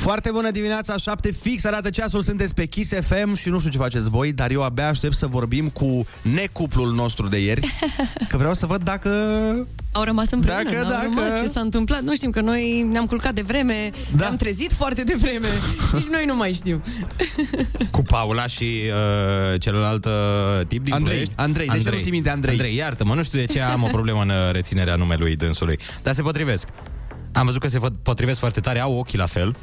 Foarte bună dimineața, 7 fix arată ceasul, sunteți pe Kiss FM și nu știu ce faceți voi, dar eu abia aștept să vorbim cu necuplul nostru de ieri, că vreau să văd dacă... Au rămas împreună, Dacă, n-au dacă- rămas ce s-a întâmplat. Nu știm că noi ne-am culcat de vreme, Da. ne-am trezit foarte de vreme. Nici noi nu mai știu. Cu Paula și uh, celălalt uh, tip din Andrei, Ploiești. Andrei, de ce nu ții minte Andrei? Andrei, iartă-mă, nu știu de ce am o problemă în uh, reținerea numelui dânsului. Dar se potrivesc. Am văzut că se pot- potrivesc foarte tare, au ochii la fel.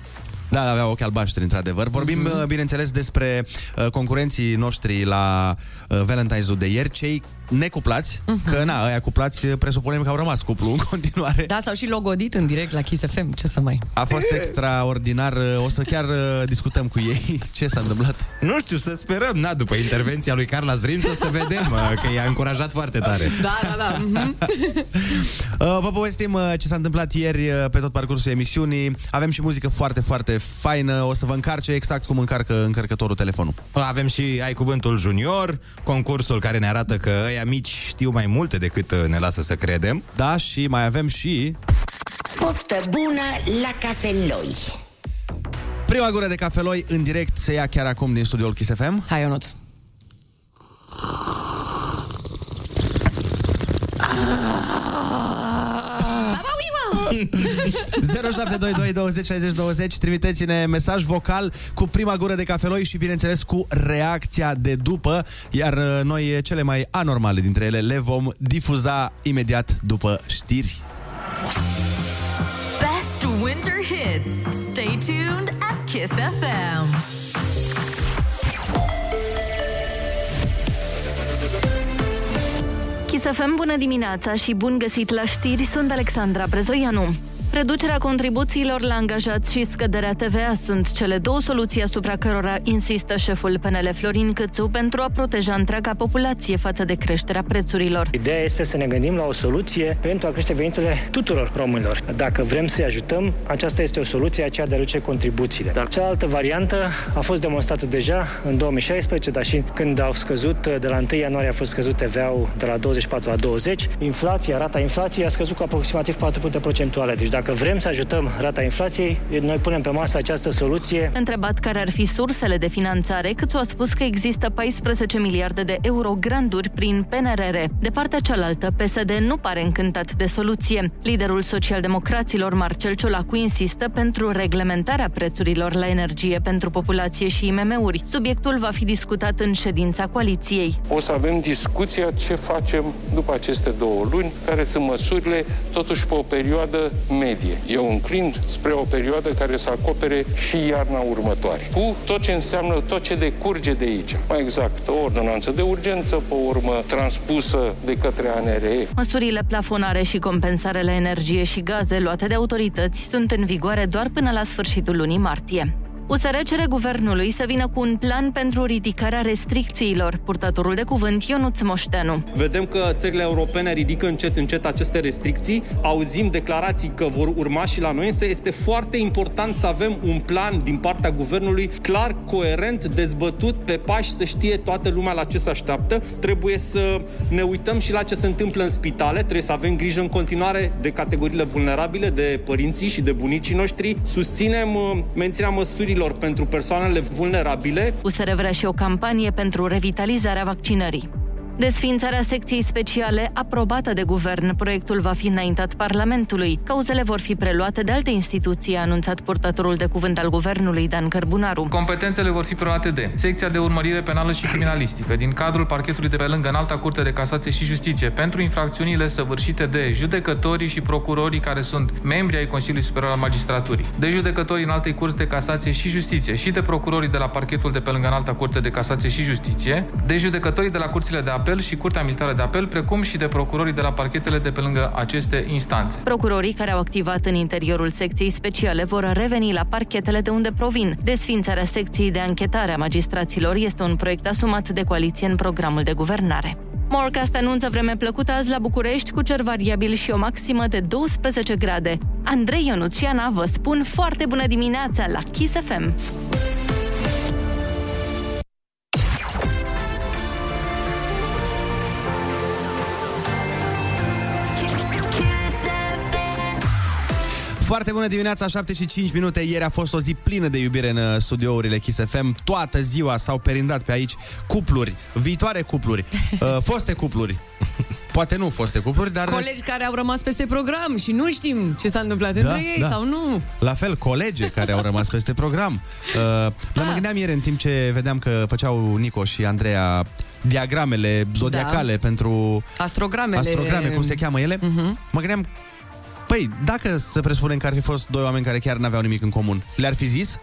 Da, avea ochi albaștri, într-adevăr. Vorbim, Mhm. mm-hmm. bineînțeles, despre uh, concurenții noștri la uh, Valentine's-ul de ieri, cei necuplați, Mhm. mm-hmm. că, na, aia cuplați, uh, presupunem că au rămas cuplu în continuare. Da, s-au și logodit în direct la Kiss FM, ce să mai... A fost extraordinar, uh, o să chiar uh, discutăm cu ei ce s-a întâmplat. Nu știu, să sperăm, na, după intervenția lui Carla Dream, să se vedem, uh, că i-a încurajat foarte tare. Da, da, da. mhm. Uh, Vă povestim uh, ce s-a întâmplat ieri uh, pe tot parcursul emisiunii. Avem și muzică foarte, foarte faină. O să vă încarce exact cum încarcă încărcătorul telefonul. Avem și Ai Cuvântul Junior, concursul care ne arată că ăia mici știu mai multe decât uh, ne lasă să credem. Da, și mai avem și Poftă bună la cafeloi! prima gură de cafeloi în direct se ia chiar acum din studioul Kiss FM. Hai, Ionut. 0722 20 60 20 Trimiteți-ne mesaj vocal cu prima gură de cafeloi și, bineînțeles, cu reacția de după. Iar uh, noi, cele mai anormale dintre ele, le vom difuza imediat după știri. Best winter hits. Stay tuned at Kiss FM. Kiss FM, bună dimineața și bun găsit la știri, sunt Alexandra Brezoianu. Reducerea contribuțiilor la angajați și scăderea TVA sunt cele două soluții asupra cărora insistă șeful PNL Florin Câțu pentru a proteja întreaga populație față de creșterea prețurilor. Ideea este să ne gândim la o soluție pentru a crește veniturile tuturor românilor. Dacă vrem să-i ajutăm, aceasta este o soluție, aceea de a reduce contribuțiile. Dar cealaltă variantă a fost demonstrată deja în 2016, dar și când au scăzut, de la 1 ianuarie a fost scăzut TVA-ul de la 24 la 20, inflația, rata inflației a scăzut cu aproximativ 4 puncte procentuale. Deci dacă vrem să ajutăm rata inflației, noi punem pe masă această soluție Întrebat care ar fi sursele de finanțare, Câțu a spus că există 14 miliarde de euro granduri prin PNRR. De partea cealaltă, PSD nu pare încântat de soluție. Liderul socialdemocraților, Marcel Ciolacu, insistă pentru reglementarea prețurilor la energie pentru populație și IMM-uri. Subiectul va fi discutat în ședința coaliției. O să avem discuția ce facem după aceste două luni, care sunt măsurile, totuși pe o perioadă medie. Eu înclin spre o perioadă care să acopere și iarna următoare. Cu tot ce înseamnă, tot ce decurge de aici. Mai exact, o ordonanță de urgență, pe urmă transpusă de către ANRE, Măsurile plafonare și compensare la energie și gaze luate de autorități sunt în vigoare doar până la sfârșitul lunii martie. USR cere guvernului să vină cu un plan pentru ridicarea restricțiilor. Purtătorul de cuvânt Ionuț Moșteanu. Vedem că țările europene ridică încet, încet aceste restricții. Auzim declarații că vor urma și la noi, însă este foarte important să avem un plan din partea guvernului clar, coerent, dezbătut pe pași, să știe toată lumea la ce se așteaptă. Trebuie să ne uităm și la ce se întâmplă în spitale, trebuie să avem grijă în continuare de categoriile vulnerabile, de părinții și de bunicii noștri. Susținem uh, menținerea măsurilor pentru persoanele vulnerabile, USR vrea și o campanie pentru revitalizarea vaccinării. Desfințarea secției speciale aprobată de guvern, proiectul va fi înaintat Parlamentului. Cauzele vor fi preluate de alte instituții, a anunțat purtătorul de cuvânt al guvernului, Dan Cărbunaru. Competențele vor fi preluate de secția de urmărire penală și criminalistică din cadrul parchetului de pe lângă Înalta Curte de Casație și Justiție pentru infracțiunile săvârșite de judecătorii și procurorii care sunt membri ai Consiliului Superior al Magistraturii, de judecătorii în alte curți de casație și justiție și de procurorii de la parchetul de pe lângă Înalta Curte de Casație și Justiție, de judecătorii de la curțile de apel și Curtea Militară de Apel, precum și de procurorii de la parchetele de pe lângă aceste instanțe. Procurorii care au activat în interiorul secției speciale vor reveni la parchetele de unde provin. Desfințarea secției de anchetare a magistraților este un proiect asumat de coaliție în programul de guvernare. Morcast anunță vreme plăcută azi la București cu cer variabil și o maximă de 12 grade. Andrei Ionuț și Ana vă spun foarte bună dimineața la Kiss FM! Foarte bună dimineața, 7 și 5 minute. Ieri a fost o zi plină de iubire în uh, studiourile Kiss FM. Toată ziua s-au perindat pe aici cupluri, viitoare cupluri, uh, foste cupluri. Poate nu foste cupluri, dar... Colegi care au rămas peste program și nu știm ce s-a întâmplat Da, între ei da. sau nu. La fel, colege care au rămas peste program. Uh, Da. Dar mă gândeam ieri în timp ce vedeam că făceau Nico și Andreea diagramele zodiacale Da. pentru Astrogramele. astrograme, cum se cheamă ele, Mhm. mă gândeam, păi, dacă să presupunem că ar fi fost doi oameni care chiar n-aveau nimic în comun, le-ar fi zis?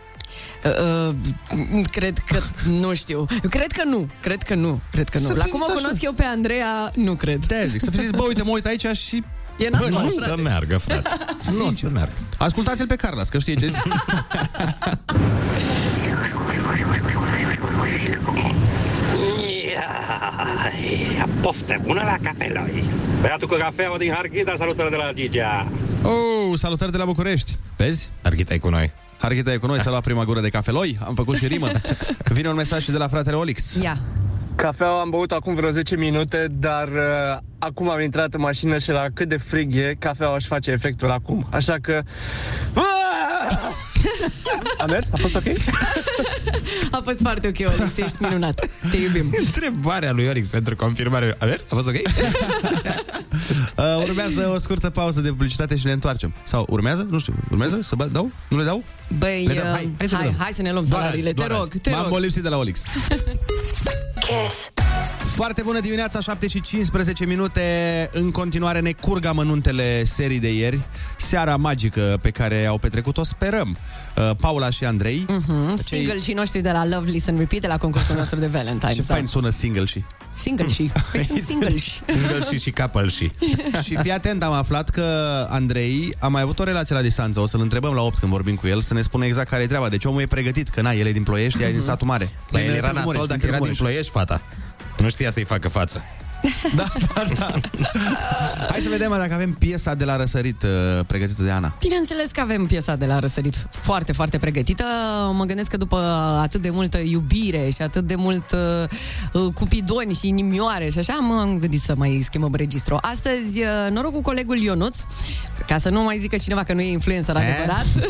Uh, uh, cred că nu știu. Cred că nu. Cred că nu. Cred că nu. Să La fi cum zis o așa. cunosc eu pe Andreea, nu cred. De zic, să fi zis, bă, uite, mă uit aici și... E Bă, nasol, nu frate. să meargă, frate. Nu o să meargă. Ascultați-l pe Carlos, că știe ce zic. Ia, poftă bună la cafeloi. Băiatul cu cafeaua din Harghita, salutări de la Gigea. Oh, salutări de la București. Vezi? Arghita e cu noi. Harghita e cu noi, s-a luat prima gură de cafeloi, am făcut și rimă. Vine un mesaj și de la fratele Olix. Ia. Cafeaua am băut acum vreo 10 minute, dar uh, acum am intrat în mașină și la cât de frig e, cafeaua își face efectul acum. Așa că... A mers? A fost ok? A fost foarte ok, Olix, ești minunat. Te iubim. Întrebarea lui Orix pentru confirmare. A mers? A fost ok? Uh, urmează o scurtă pauză de publicitate și ne întoarcem. Sau urmează? Nu știu. Urmează? Să bă, dau? Nu le dau? Băi, Le dăm. uh, Hai, hai să le hai, dăm. hai să ne luăm Doar salariile. azi, Te doar rog, azi. te M-am rog. molipsit de la Olix. Foarte bună dimineața, 7 și 15 minute. În continuare ne curg amănuntele serii de ieri. Seara magică pe care au petrecut-o, sperăm. Uh, Paula și Andrei. Mhm, Cei- Single și noștri de la Love Listen Repeat de la concursul nostru de Valentine's. Ce da. fain sună single și. Single și. Păi sunt single și. Single și și couple și. și fii atent, am aflat că Andrei a mai avut o relație la distanță. O să-l întrebăm la 8 când vorbim cu el, să ne spună exact care e treaba. Deci omul e pregătit, că na, el e din Ploiești, ea e din satul mare. La el Din era Târgu nasol Mureș, dacă Târgu era din Mureș. Ploiești, fata. Nu știa să-i facă față. Hai să vedem dacă avem piesa de la răsărit uh, pregătită de Ana. Bineînțeles că avem piesa de la Răsărit foarte, foarte pregătită. Mă gândesc că după atât de multă iubire și atât de mult uh, uh, cupidoni și inimioare și așa, m-am gândit să mai schimbăm registru. Astăzi, uh, noroc cu colegul Ionuț, ca să nu mai zică cineva că nu e influencer adevărat.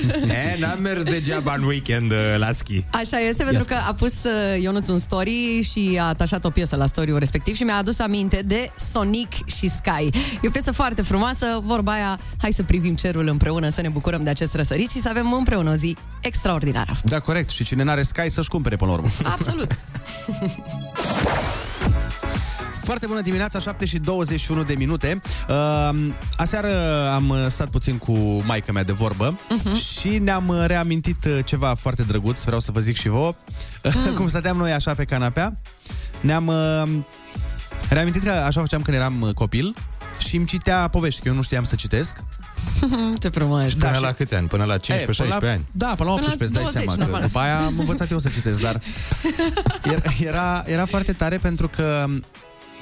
E, n-am mers degeaba în weekend uh, la schi. Așa este, pentru că a pus uh, Ionuț un story și a atașat o piesă la story respectiv și mi-a adus aminte de Sonic și Sky. E o piesă foarte frumoasă, vorba aia, hai să privim cerul împreună, să ne bucurăm de acest răsărit și să avem împreună o zi extraordinară. Da, corect. Și cine n-are Sky să-și cumpere până la urmă. Absolut. Foarte bună dimineața, 7 și 21 de minute. Uh, aseară am stat puțin cu maica mea de vorbă Mhm. uh-huh. și ne-am uh, reamintit uh, ceva foarte drăguț, vreau să vă zic și vouă. Mm. Cum stăteam noi așa pe canapea, ne-am uh, reamintit că așa făceam când eram uh, copil și îmi citea povești, că eu nu știam să citesc. Ce frumos. Până Da, la și- câți ani? Până la 15-16 E, până la, ani? Da, până la Până la 18, îți dai 20, seama. normal. Că după aia am învățat eu să citesc, dar era, era, era foarte tare pentru că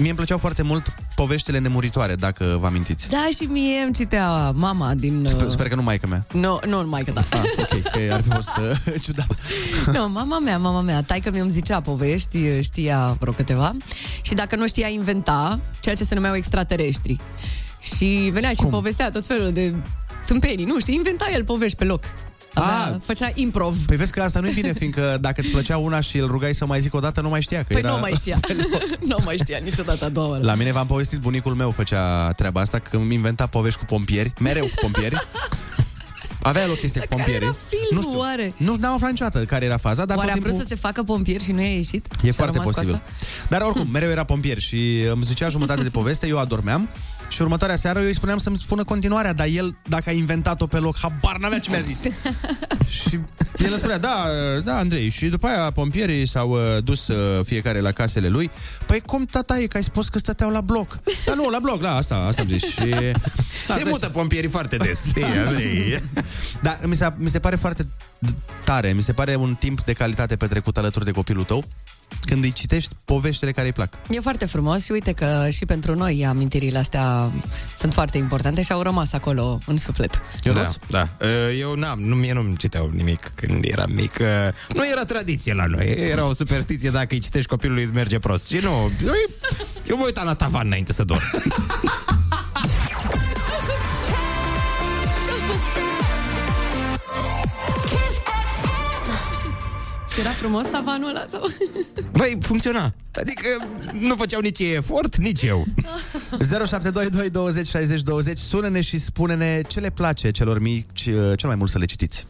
mie îmi plăceau foarte mult poveștile nemuritoare, dacă vă amintiți. Da, și mie îmi citea mama din... Sper, Uh... sper că nu maică mea. Nu, nu, mai că da. Ah, ok, că ar fi fost uh, ciudat. Nu, mama mea, mama mea, taică mi îmi zicea povești, știa vreo câteva și dacă nu știa inventa, ceea ce se numeau extraterestri. Și venea și povestea tot felul de tâmpenii, nu știu, inventa el povești pe loc. Avea, Ah. făcea improv. Păi vezi că asta nu e bine, fiindcă dacă îți plăcea una și îl rugai să mai zic o dată, nu mai știa. Că Păi era... nu mai știa. nu mai știa niciodată a doua oară. La mine v-am povestit, bunicul meu făcea treaba asta, că îmi inventa povești cu pompieri, mereu cu pompieri. Avea el o chestie cu Care pompieri. era filmul, nu știu, oare? Nu n-am aflat niciodată care era faza, dar Oare tot a timpul... vrut să se facă pompier și nu i-a ieșit? Și E a foarte rămas cu posibil. asta? Dar oricum, mereu era pompier și îmi zicea jumătate de poveste, eu adormeam și următoarea seară eu îi spuneam să-mi spună continuarea, dar el, dacă a inventat-o pe loc, habar n-avea ce mi-a zis. și el îmi spunea, da, da, Andrei, și după aia pompierii s-au uh, dus uh, fiecare la casele lui. Păi cum tata e, că ai spus că stăteau la bloc? Da, nu, la bloc, la asta, asta am zis. Și... Da, Se mută pompierii foarte des, știi, Andrei? Da, mi se, mi se pare foarte tare, mi se pare un timp de calitate petrecut alături de copilul tău, când îi citești poveștile care îi plac. E foarte frumos și uite că și pentru noi amintirile astea sunt foarte importante și au rămas acolo în suflet. Da, da. Uh, Eu n-am, nu, mie nu-mi citeau nimic când eram mic. Uh, Nu era tradiție la noi, era o superstiție dacă îi citești copilului îți merge prost. Și nu, eu, eu mă uitam la tavan înainte să dorm. frumos tavanul ăla sau... Băi, funcționa. Adică nu făceau nici ei efort, nici eu. 0722 20 60 20 Sună-ne și spune-ne ce le place celor mici uh, cel mai mult să le citiți.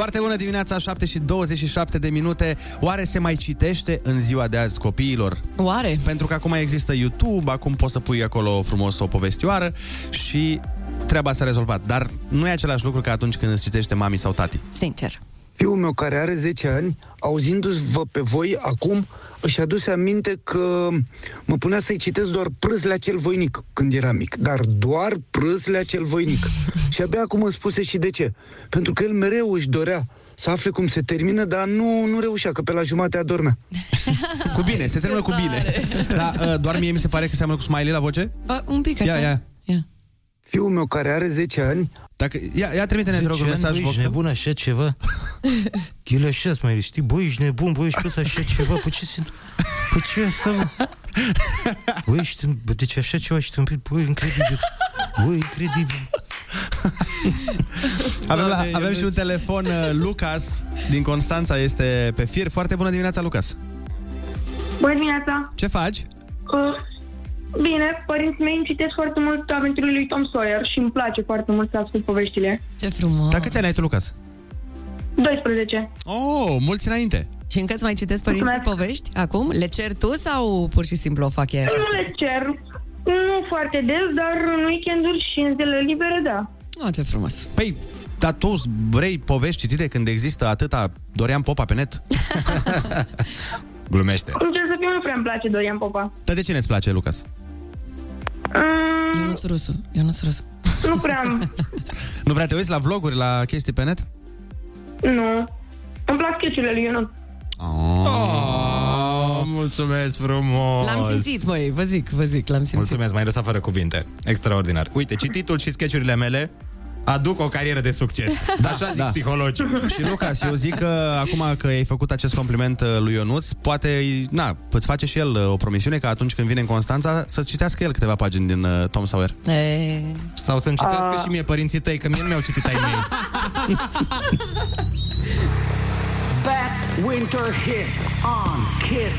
Foarte bună dimineața, 7 și 27 de minute. Oare se mai citește în ziua de azi copiilor? Oare? Pentru că acum există YouTube, acum poți să pui acolo frumos o povestioară și treaba s-a rezolvat. Dar nu e același lucru ca atunci când îți citește mami sau tati. Sincer. Fiul meu care are 10 ani, auzindu-vă pe voi acum, își aduse aminte că mă punea să-i citesc doar prâzle acel voinic când era mic. Dar doar prâzle acel voinic. și abia acum îmi spuse și de ce. Pentru că el mereu își dorea să afle cum se termină, dar nu, nu reușea, că pe la jumate adormea. Cu bine, se termină cu bine. Dar uh, doar mie mi se pare că seamănă cu Smiley la voce? Ba, un pic așa. Ia, ia. Fiul meu care are 10 ani... Dacă, ia, ia trimite-ne, te rog, un mesaj Băi, ești vocal. nebun așa ceva? El așa mai știi? Băi, ești nebun, băi, ești pe așa ceva? Păi ce se... Păi ce asta, mă? Băi, ești... Bă, deci așa ceva ești tâmpit? Băi, incredibil. Băi, incredibil. Avem, la, Doamne, avem Ionuț. și un telefon, uh, Lucas din Constanța este pe fir. Foarte bună dimineața, Lucas. Bună dimineața! Ce faci? Uh, bine, părinții mei îmi citesc foarte mult aventurile lui Tom Sawyer și îmi place foarte mult să ascult poveștile. Ce frumos. Dar câți ani ai tu, Lucas? 12. Oh, mulți înainte. Și încă îți mai citesc părinții povești acum? Le cer tu sau pur și simplu o fac ei așa? Nu le cer, nu foarte des, dar în weekenduri și în zilele libere, da. Oh, ce frumos. Păi, dar tu vrei povești citite când există atâta Dorian Popa pe net? Glumește. Încerc să fiu, nu prea îmi place Dorian Popa. Dar de cine îți place, Lucas? Mm, Ionuț Rusu, Ionuț Rusu. nu prea, Nu vrea te uiți la vloguri, la chestii pe net? nu. Îmi plac sketchurile lui Ionut. Oh, mulțumesc frumos. L-am simțit, băi, vă zic, vă zic, l-am simțit. Mulțumesc, m-ai lăsat fără cuvinte. Extraordinar. Uite, cititul și sketchurile mele aduc o carieră de succes. Da, Așa zic da. psihologii. Și Lucas, eu zic că acum că ai făcut acest compliment uh, lui Ionuț, poate, na, îți face și el uh, o promisiune că atunci când vine în Constanța să-ți citească el câteva pagini din uh, Tom Sawyer. E... Sau să-mi citească Ah. și mie părinții tăi, că mie nu mi-au citit ai mei. Best winter hits on Kiss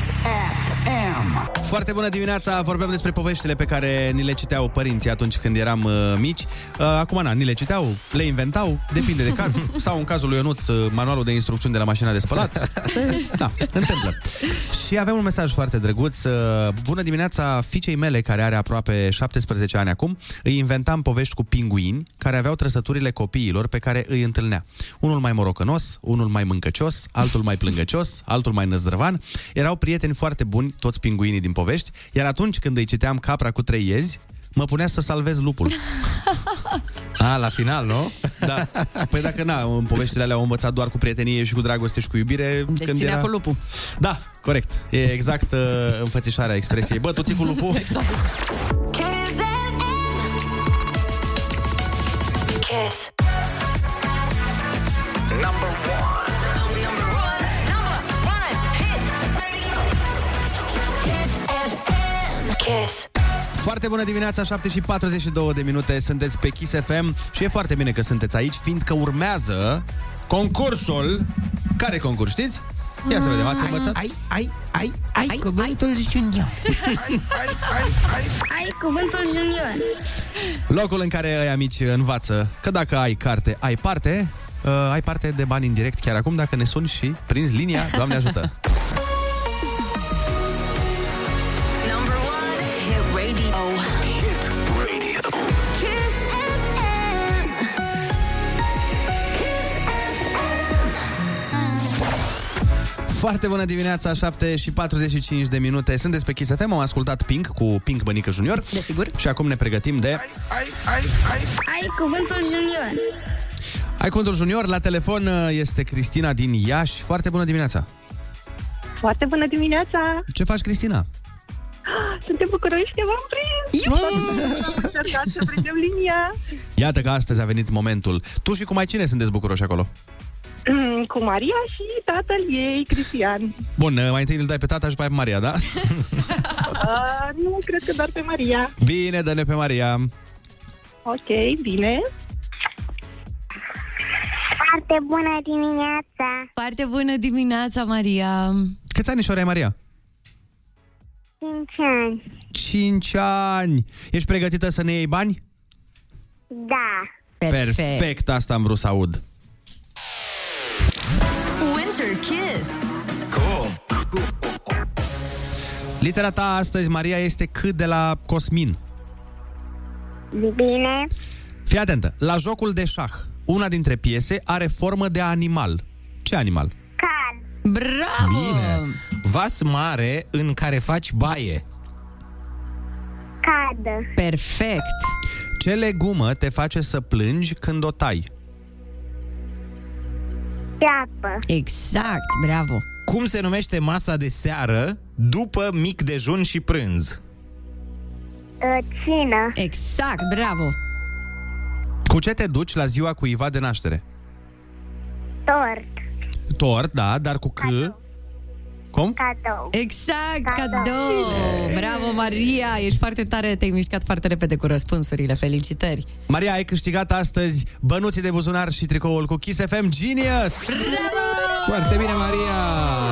FM. Foarte bună dimineața, vorbeam despre poveștile pe care ni le citeau părinții atunci când eram uh, mici. Uh, acum, na, ni le citeau, le inventau, depinde de caz. Sau în cazul lui Ionuț, uh, manualul de instrucțiuni de la mașina de spălat. Da, întâmplă. Și avem un mesaj foarte drăguț. Uh, Bună dimineața, fiicei mele, care are aproape 17 ani acum, îi inventam povești cu pinguini care aveau trăsăturile copiilor pe care îi întâlnea. Unul mai morocănos, unul mai mâncăcios, altul mai plângăcios, altul mai năzdrăvan. Erau prieteni foarte buni, toți pinguinii din povești, iar atunci când îi citeam capra cu trei iezi, mă punea să salvez lupul. A, la final, nu? Da. Păi dacă na, în poveștile alea au învățat doar cu prietenie și cu dragoste și cu iubire. Deci ținea cu lupul. Da, corect. E exact uh, înfățișarea expresiei. Bă, tu ții cu lupul? Exact. Kiss. Foarte bună dimineața, 7 și 42 de minute, sunteți pe Kiss FM și e foarte bine că sunteți aici, fiindcă urmează concursul. Care concurs, știți? Ia să vedem, ați învățat? Ai, ai, ai, ai, ai cuvântul junior. Ai cuvântul junior. Locul în care ăia mici învață că dacă ai carte, ai parte, uh, ai parte de bani în direct chiar acum dacă ne suni și prinzi linia, Doamne ajută! Foarte bună dimineața, 7 și 45 de minute. Sunteți pe Kiss FM, am ascultat Pink cu Pink Bănică Junior. Desigur. Și acum ne pregătim de... Ai cuvântul junior. Ai cuvântul junior, la telefon uh, este Cristina din Iași. Foarte bună dimineața! Foarte bună dimineața! Ce faci, Cristina? Suntem bucuroși că v-am prins! Am încercat să prindem linia Iată că astăzi a venit momentul. Tu și cu mai cine sunteți bucuroși acolo? Mm, cu Maria și tatăl ei, Cristian. Bun, uh, mai întâi îl dai pe tata și pe Maria, da? Uh, nu, cred că doar pe Maria. Bine, dă-ne pe Maria. Ok, bine. Foarte bună dimineața! Foarte bună dimineața, Maria! Câți anișori ai, Maria? 5 ani. 5 ani. Ești pregătită să ne iei bani? Da. Perfect, asta am vrut să aud. Winter Kiss. Litera ta astăzi, Maria, este cât de la Cosmin. Bine. Fii atentă, la jocul de șah, una dintre piese are formă de animal. Ce animal? Cal. Bravo! Bine. Vas mare în care faci baie. Cadă. Perfect! Ce legumă te face să plângi când o tai? Ceapă. Exact, bravo! Cum se numește masa de seară după mic dejun și prânz? Uh, Cină. Exact, bravo! Cu ce te duci la ziua cuiva de naștere? Tort. Tort, da, dar cu C... Cum? Cadou. Exact, cadou! Cadou. Bravo, Maria! Ești foarte tare, te-ai mișcat foarte repede cu răspunsurile. Felicitări! Maria, ai câștigat astăzi bănuții de buzunar și tricoul cu Kiss FM Genius! Foarte bine, Maria!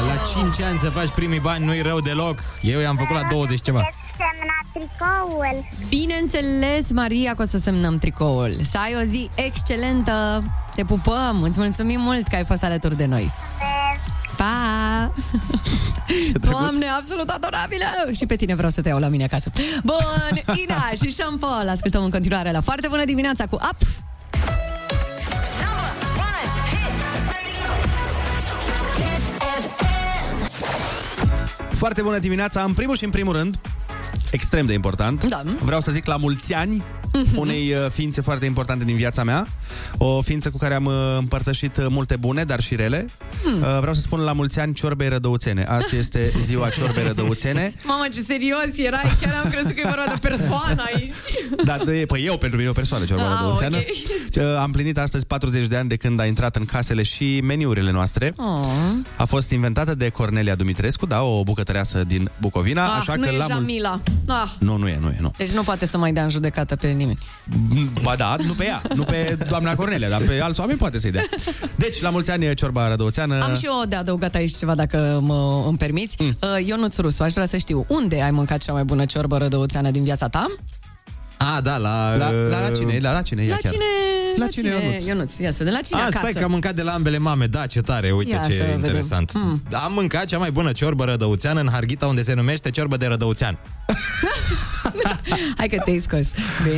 La 5 ani să faci primii bani nu-i rău deloc. Eu i-am făcut la 20 ceva. Semna tricoul. Bineînțeles, Maria, că o să semnăm tricoul. Să ai o zi excelentă! Te pupăm! Îți mulțumim mult că ai fost alături de noi! Pa! Doamne, absolut adorabilă! Și pe tine vreau să te iau la mine acasă. Bun, Ina și Sean Paul. Ascultăm în continuare la foarte bună dimineața cu Up! Foarte bună dimineața, în primul și în primul rând, extrem de important. Da. Vreau să zic la mulți ani unei uh, ființe foarte importante din viața mea. O ființă cu care am uh, împărtășit uh, multe bune, dar și rele. Hmm. Uh, Vreau să spun la mulți ani ciorbei rădăuțene. Asta este ziua ciorbei rădăuțene. Mamă, ce serios erai! Chiar am crezut că e vorba de persoană aici. Da, de, păi eu, pentru mine e o persoană, ciorba Ah, rădăuțeană. ok. Uh, Am plinit astăzi 40 de ani de când a intrat în casele și meniurile noastre. Oh. A fost inventată de Cornelia Dumitrescu, da, o bucătăreasă din Bucovina, Ah, așa nu că e la mul- Jamila. Ah. Nu, nu e, nu e, nu. Deci nu poate să mai dea în judecată pe nimeni. Ba da, nu pe ea, nu pe doamna Cornelia, dar pe alți oameni poate să-i dea. Deci, la mulți ani, ciorba rădăuțeană. Am și eu de adăugat aici ceva, dacă mă îmi permiți. Mm. Uh, Ionuț Rusu, aș vrea să știu, unde ai mâncat cea mai bună ciorbă rădăuțeană din viața ta? A, da, la... La, la, la cine? La, la cine? Ia La chiar. cine? La cine, Ionuț? Ionuț, ia să de la cine A, acasă? stai că am mâncat de la ambele mame, da, ce tare, uite Ia ce să vedem. interesant. Mm. Am mâncat cea mai bună ciorbă rădăuțeană în Harghita, unde se numește ciorbă de rădăuțean. Hai că te-ai scos.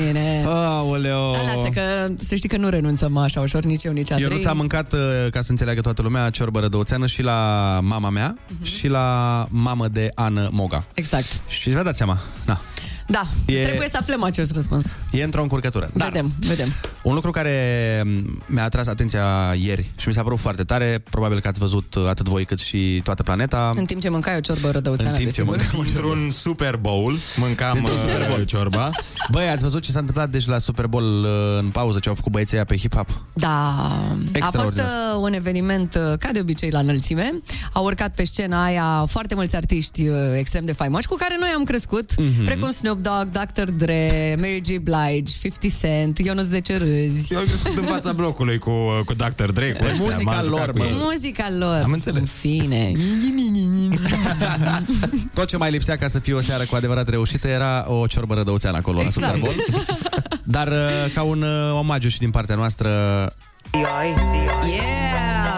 Bine. Aoleo. Da, lasă că să știi că nu renunțăm așa ușor, nici eu, nici Andrei. Eu nu ți-am mâncat, uh, ca să înțeleagă toată lumea, ciorbă rădăuțeană și la mama mea Mhm. și la mamă de Ană Moga. Exact. Și vă dați seama, da, Da, E- trebuie să aflăm acest răspuns. e într-o încurcătură. Dar Vedem, vedem. un lucru care m, mi-a atras atenția ieri și mi s-a părut foarte tare, probabil că ați văzut uh, atât voi cât și toată planeta. În timp ce mâncai o ciorbă rădăuțeană, În timp ce desigur. mâncam o Într-un Super Bowl mâncam Dintr-un Super uh, Bowl. ciorba. Băi, ați văzut ce s-a întâmplat deci la Super Bowl uh, în pauză, ce au făcut băieții aia pe hip-hop? Da, a fost Extraordinar. uh, un eveniment uh, ca de obicei la înălțime. Au urcat pe scena aia foarte mulți artiști uh, extrem de faimoși cu care noi am crescut, Mhm. precum Snoop Dogg, Dr. Dre, Mary J. Blige, 50 Cent, Ionuț de Râzi. Eu am crescut în fața blocului cu, cu Dr. Dre, cu E ăștia, muzica m-am jucat lor, cu mă. ei. Muzica lor. Am înțeles. În fine. Tot ce mai lipsea ca să fie o seară cu adevărat reușită era o ciorbă rădăuțeană acolo Exact. la Super Bowl. Dar uh, ca un uh, omagiu și din partea noastră Yeah,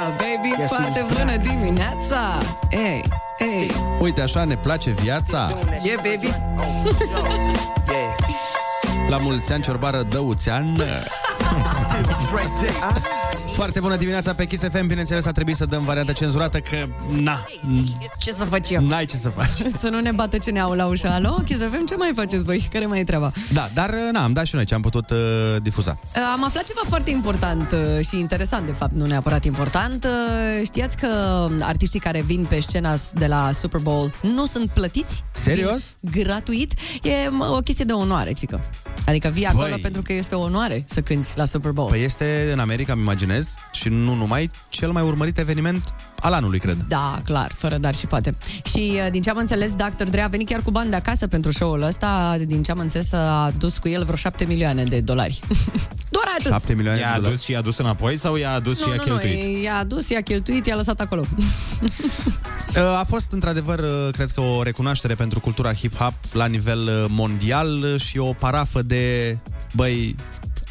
baby, foarte bună dimineața! Ei, ei, Uite așa ne place viața. Yeah, baby! La mulți ani ciorba rădăuțean Foarte bună dimineața pe Kiss FM Bineînțeles a trebuit să dăm varianta cenzurată Că na, Ce să fac eu? n-ai ce să faci Să nu ne bată ce ne-au la ușă. Alo, ok, să vedem ce mai faceți voi, care mai e treaba. Da, dar uh, na, am dat și noi ce am putut uh, difuza Uh, Am aflat ceva foarte important uh, și interesant, de fapt, nu neapărat important. Uh, Știați că artiștii care vin pe scena de la Super Bowl nu sunt plătiți? Serios? Vin gratuit? E mă, o chestie de onoare, cică. Adică vii acolo Băi. pentru că este o onoare să cânti la Super Bowl. Păi este în America, îmi imaginez Și nu numai, cel mai urmărit eveniment al anului, cred. Da, clar, fără dar și poate. Și uh, din ce am înțeles, Dr. Dre a venit chiar cu bani de acasă pentru show-ul ăsta. Din ce am înțeles, a dus cu el vreo 7 milioane de dolari. Doar atât. 7 milioane I-a adus și i-a adus înapoi sau i-a adus și nu, i-a nu, nu, cheltuit? i-a adus, i-a cheltuit, i-a lăsat acolo. Uh, A fost într-adevăr, uh, cred că o recunoaștere pentru cultura hip-hop la nivel uh, mondial uh, și o parafă de, băi,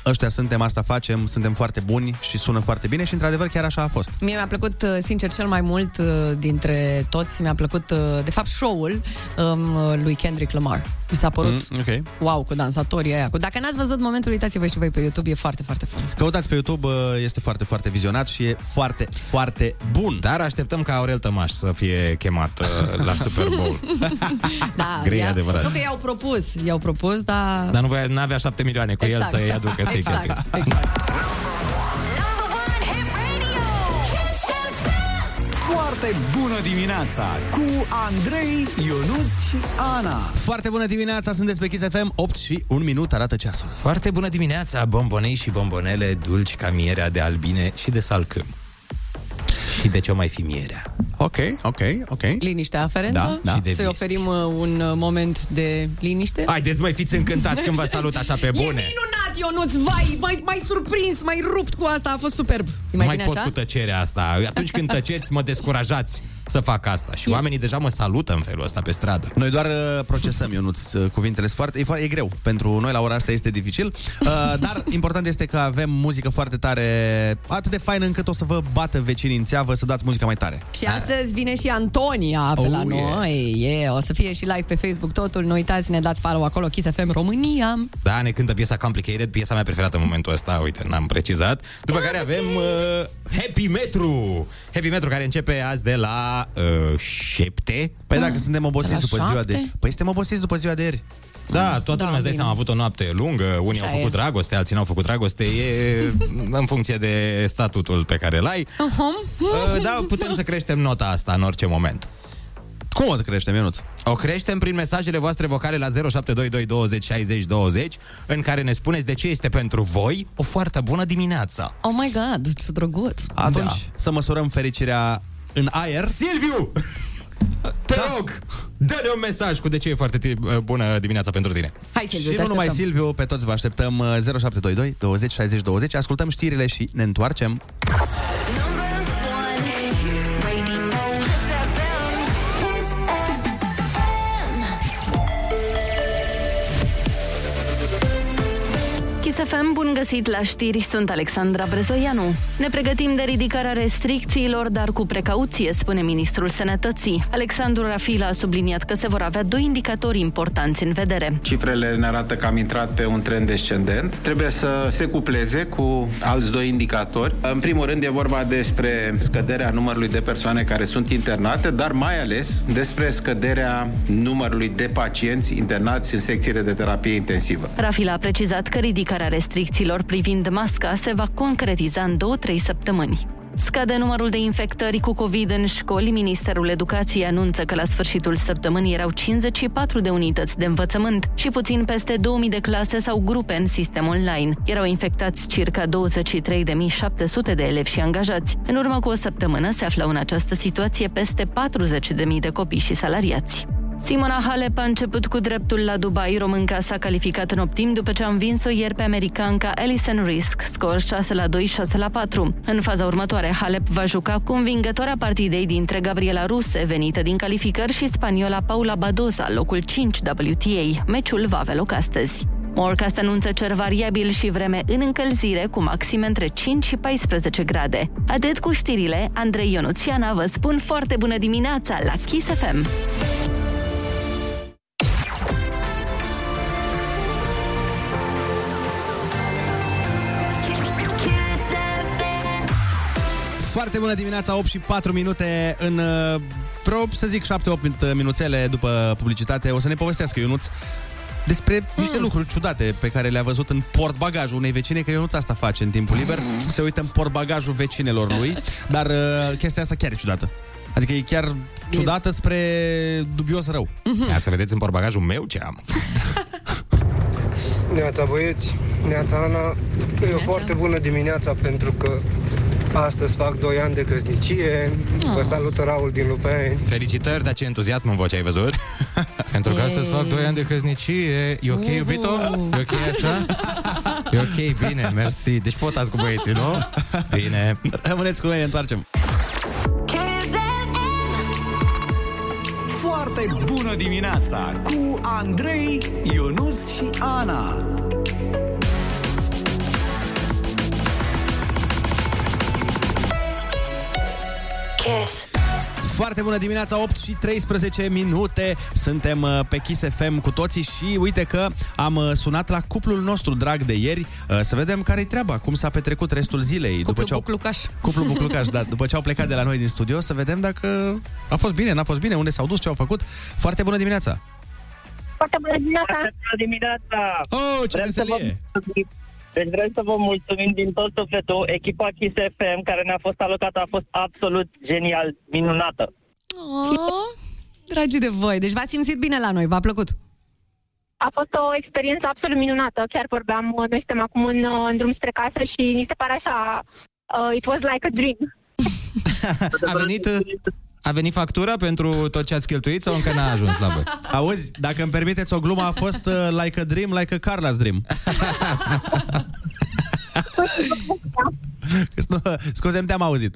ăștia suntem, asta facem, suntem foarte buni și sună foarte bine și într-adevăr chiar așa a fost. Mie mi-a plăcut, uh, sincer, cel mai mult uh, dintre toți, mi-a plăcut, uh, de fapt, show-ul um, lui Kendrick Lamar. Mi s-a părut Mm, ok. wow cu dansatorii aia. Cu... Dacă n-ați văzut momentul, uitați-vă și voi pe YouTube, e foarte, foarte frumos. Căutați pe YouTube, uh, este foarte, foarte vizionat și e foarte, foarte bun. Dar așteptăm ca Aurel Tămaș să fie chemat uh, la Super Bowl. Da, Grei i-a- adevărat. Nu că i-au propus, i-au propus, dar... Dar nu voia, n-avea șapte milioane cu Exact. el să-i aducă să-i Exact, cheltuie. exact. Foarte bună dimineața cu Andrei, Ionus și Ana. Foarte bună dimineața, sunteți pe Kiss FM, 8 și 1 minut arată ceasul. Foarte bună dimineața, bombonei și bombonele dulci ca mierea de albine și de salcâm. Și de ce o mai fi mierea? Ok, ok, ok. Liniște aferentă. Da, da. Și de Să-i vis. oferim uh, un uh, moment de liniște. Haideți, mai fiți încântați când vă salut așa pe E bune. Minunat, Ionuț, vai, mai, mai surprins, mai rupt cu asta, a fost superb. E mai, mai bine pot așa? cu tăcerea asta. Atunci când tăceți, mă descurajați să fac asta. Și oamenii deja mă salută în felul ăsta pe stradă. Noi doar uh, procesăm, Ionuț, uh, cuvintele sunt foarte, e, foarte, e greu. Pentru noi la ora asta este dificil, uh, dar important este că avem muzică foarte tare, atât de faină încât o să vă bată vecinii în țeavă să dați muzica mai tare. Și astăzi vine și Antonia pe Oh, la yeah. noi. Yeah. O să fie și live pe Facebook totul. Nu uitați, ne dați follow acolo, Kiss FM România. Da, ne cântă piesa Complicated, piesa mea preferată în momentul ăsta, uite, n-am precizat. După care avem uh, Happy Metru. Happy Metru care începe azi de la uh, 7. Păi dacă suntem obosiți la după ziua șapte? de... Păi suntem obosiți după ziua de ieri. Da, toată Da, da, lumea îți dai bine. seama, a avut o noapte lungă, unii Așa au făcut e. dragoste, alții n-au făcut dragoste, e în funcție de statutul pe care îl ai. Uh-huh. Uh, Da, putem să creștem nota asta în orice moment. Cum o creștem, Ionuț? O creștem prin mesajele voastre vocale la 0722 20 60 20, în care ne spuneți de ce este pentru voi o foarte bună dimineața. Oh my god, ce drăguț. Atunci Da. să măsurăm fericirea în aer. Silviu! Te rog, dă-ne un mesaj cu de ce e foarte ti- bună dimineața pentru tine. Hai, Silviu, și te nu numai așteptăm. Silviu, pe toți vă așteptăm uh, 0722 20 60 20. Ascultăm știrile și ne întoarcem. Kiss FM, bun găsit la știri, sunt Alexandra Brezoianu. Ne pregătim de ridicarea restricțiilor, dar cu precauție, spune ministrul Sănătății. Alexandru Rafila a subliniat că se vor avea doi indicatori importanți în vedere. Cifrele ne arată că am intrat pe un trend descendent. Trebuie să se cupleze cu alți doi indicatori. În primul rând e vorba despre scăderea numărului de persoane care sunt internate, dar mai ales despre scăderea numărului de pacienți internați în secțiile de terapie intensivă. Rafila a precizat că ridicarea restricțiilor privind masca se va concretiza în 2-3 săptămâni. Scade numărul de infectări cu COVID în școli. Ministerul Educației anunță că la sfârșitul săptămânii erau 54 de unități de învățământ și puțin peste 2000 de clase sau grupe în sistem online. Erau infectați circa 23.700 de elevi și angajați. În urmă cu o săptămână se aflau în această situație peste 40.000 de copii și salariați. Simona Halep a început cu dreptul la Dubai. Românca s-a calificat în optim după ce a învins-o ieri pe americanca Alison Risk, scor 6 la 2, 6 la 4. În faza următoare, Halep va juca cu învingătoarea partidei dintre Gabriela Ruse, venită din calificări, și spaniola Paula Badoza, locul 5 WTA. Meciul va avea loc astăzi. Morcast anunță cer variabil și vreme în încălzire cu maxime între 5 și 14 grade. Atât cu știrile, Andrei Ionuț și Ana vă spun foarte bună dimineața la Kiss FM. Foarte bună dimineața, 8 și 4 minute în uh, vreo, să zic, 7-8 minuțele după publicitate. O să ne povestească Ionuț despre niște lucruri ciudate pe care le-a văzut în portbagajul unei vecine, că Ionuț asta face în timpul liber, se uită în portbagajul vecinelor lui, dar uh, chestia asta chiar e ciudată. Adică e chiar ciudată spre dubios rău. Ia să vedeți în portbagajul meu ce am. Neața băieți, Neața Ana, e o foarte bună dimineața pentru că Astăzi fac 2 ani de căsnicie. Vă salută Raul din Lupeni. Felicitări, dar ce entuziasm în voce ai văzut? Pentru că astăzi fac 2 ani de căsnicie. E ok, iubito? E ok așa? E ok, bine, mersi. Deci potați cu băieții, nu? Bine. Rămâneți cu noi, ne întoarcem. Foarte bună dimineața cu Andrei, Ionus și Ana. Kiss. Foarte bună dimineața, 8 și 13 minute. Suntem uh, pe Kiss FM cu toții și uite că am uh, sunat la cuplul nostru drag de ieri uh, să vedem care-i treaba, cum s-a petrecut restul zilei. Cuplu ce au... Buclucaș. Cuplu Buclucaș, da. După ce au plecat de la noi din studio, să vedem dacă a fost bine, n-a fost bine, unde s-au dus, ce au făcut. Foarte bună dimineața! Foarte bună dimineața! Bună dimineața! Oh, ce Vrem să vă, veselie! Deci vrem să vă mulțumim din tot sufletul. Echipa Kiss FM care ne-a fost alocată a fost absolut genial, minunată. Oh, dragi de voi, deci v-ați simțit bine la noi, v-a plăcut? A fost o experiență absolut minunată. Chiar vorbeam, uh, noi suntem acum în, uh, în drum spre casă și ni se pare așa, uh, it was like a dream. A venit, a venit factura pentru tot ce ați cheltuit sau încă n-a ajuns la voi? Auzi, dacă îmi permiteți o glumă, a fost uh, like a dream, like a Carla's dream. Scuze, te-am auzit.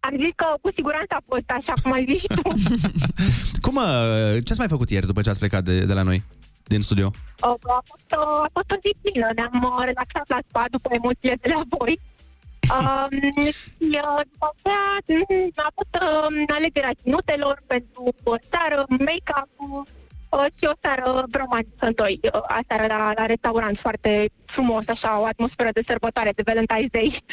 Am zis că cu siguranță a fost așa cum ai zis și tu. Cum, uh, ce ați mai făcut ieri după ce ați plecat de, de la noi, din studio? Uh, A fost, uh, a fost o zi plină. Ne-am uh, relaxat la spa după emoțiile de la voi. Um, și uh, după aceea mm, a fost uh, alegerea ținutelor pentru o seară, make-up-ul uh, și o seară romantică în doi. Uh, aseară la, la restaurant foarte frumos, așa, o atmosferă de sărbătoare, de Valentine's Day.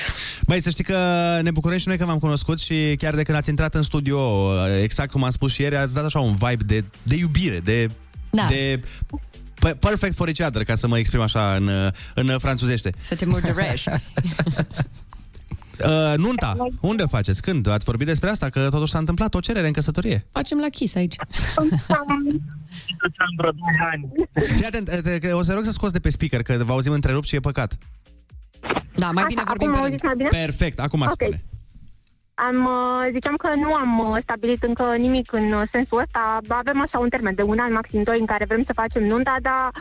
Băi, să știi că ne bucurăm și noi că v-am cunoscut și chiar de când ați intrat în studio, exact cum am spus și ieri, ați dat așa un vibe de, de iubire, de... Da. de pe- perfect for each other, ca să mă exprim așa în, în franțuzește. Să te murdărești. Uh, nunta, unde o faceți? Când? Ați vorbit despre asta? Că totuși s-a întâmplat o cerere în căsătorie. Facem la Kiss aici. Am vreo 2 ani. Fii atent, te- te- o să rog să scoți de pe speaker, că vă auzim întrerupt și e păcat. Da, mai bine vorbim acum pe auziți mai bine? Perfect, acum Ok. spune. Am, uh, ziceam că nu am uh, stabilit încă nimic în uh, sensul ăsta. Avem așa un termen de un an, maxim doi, în care vrem să facem nunta, dar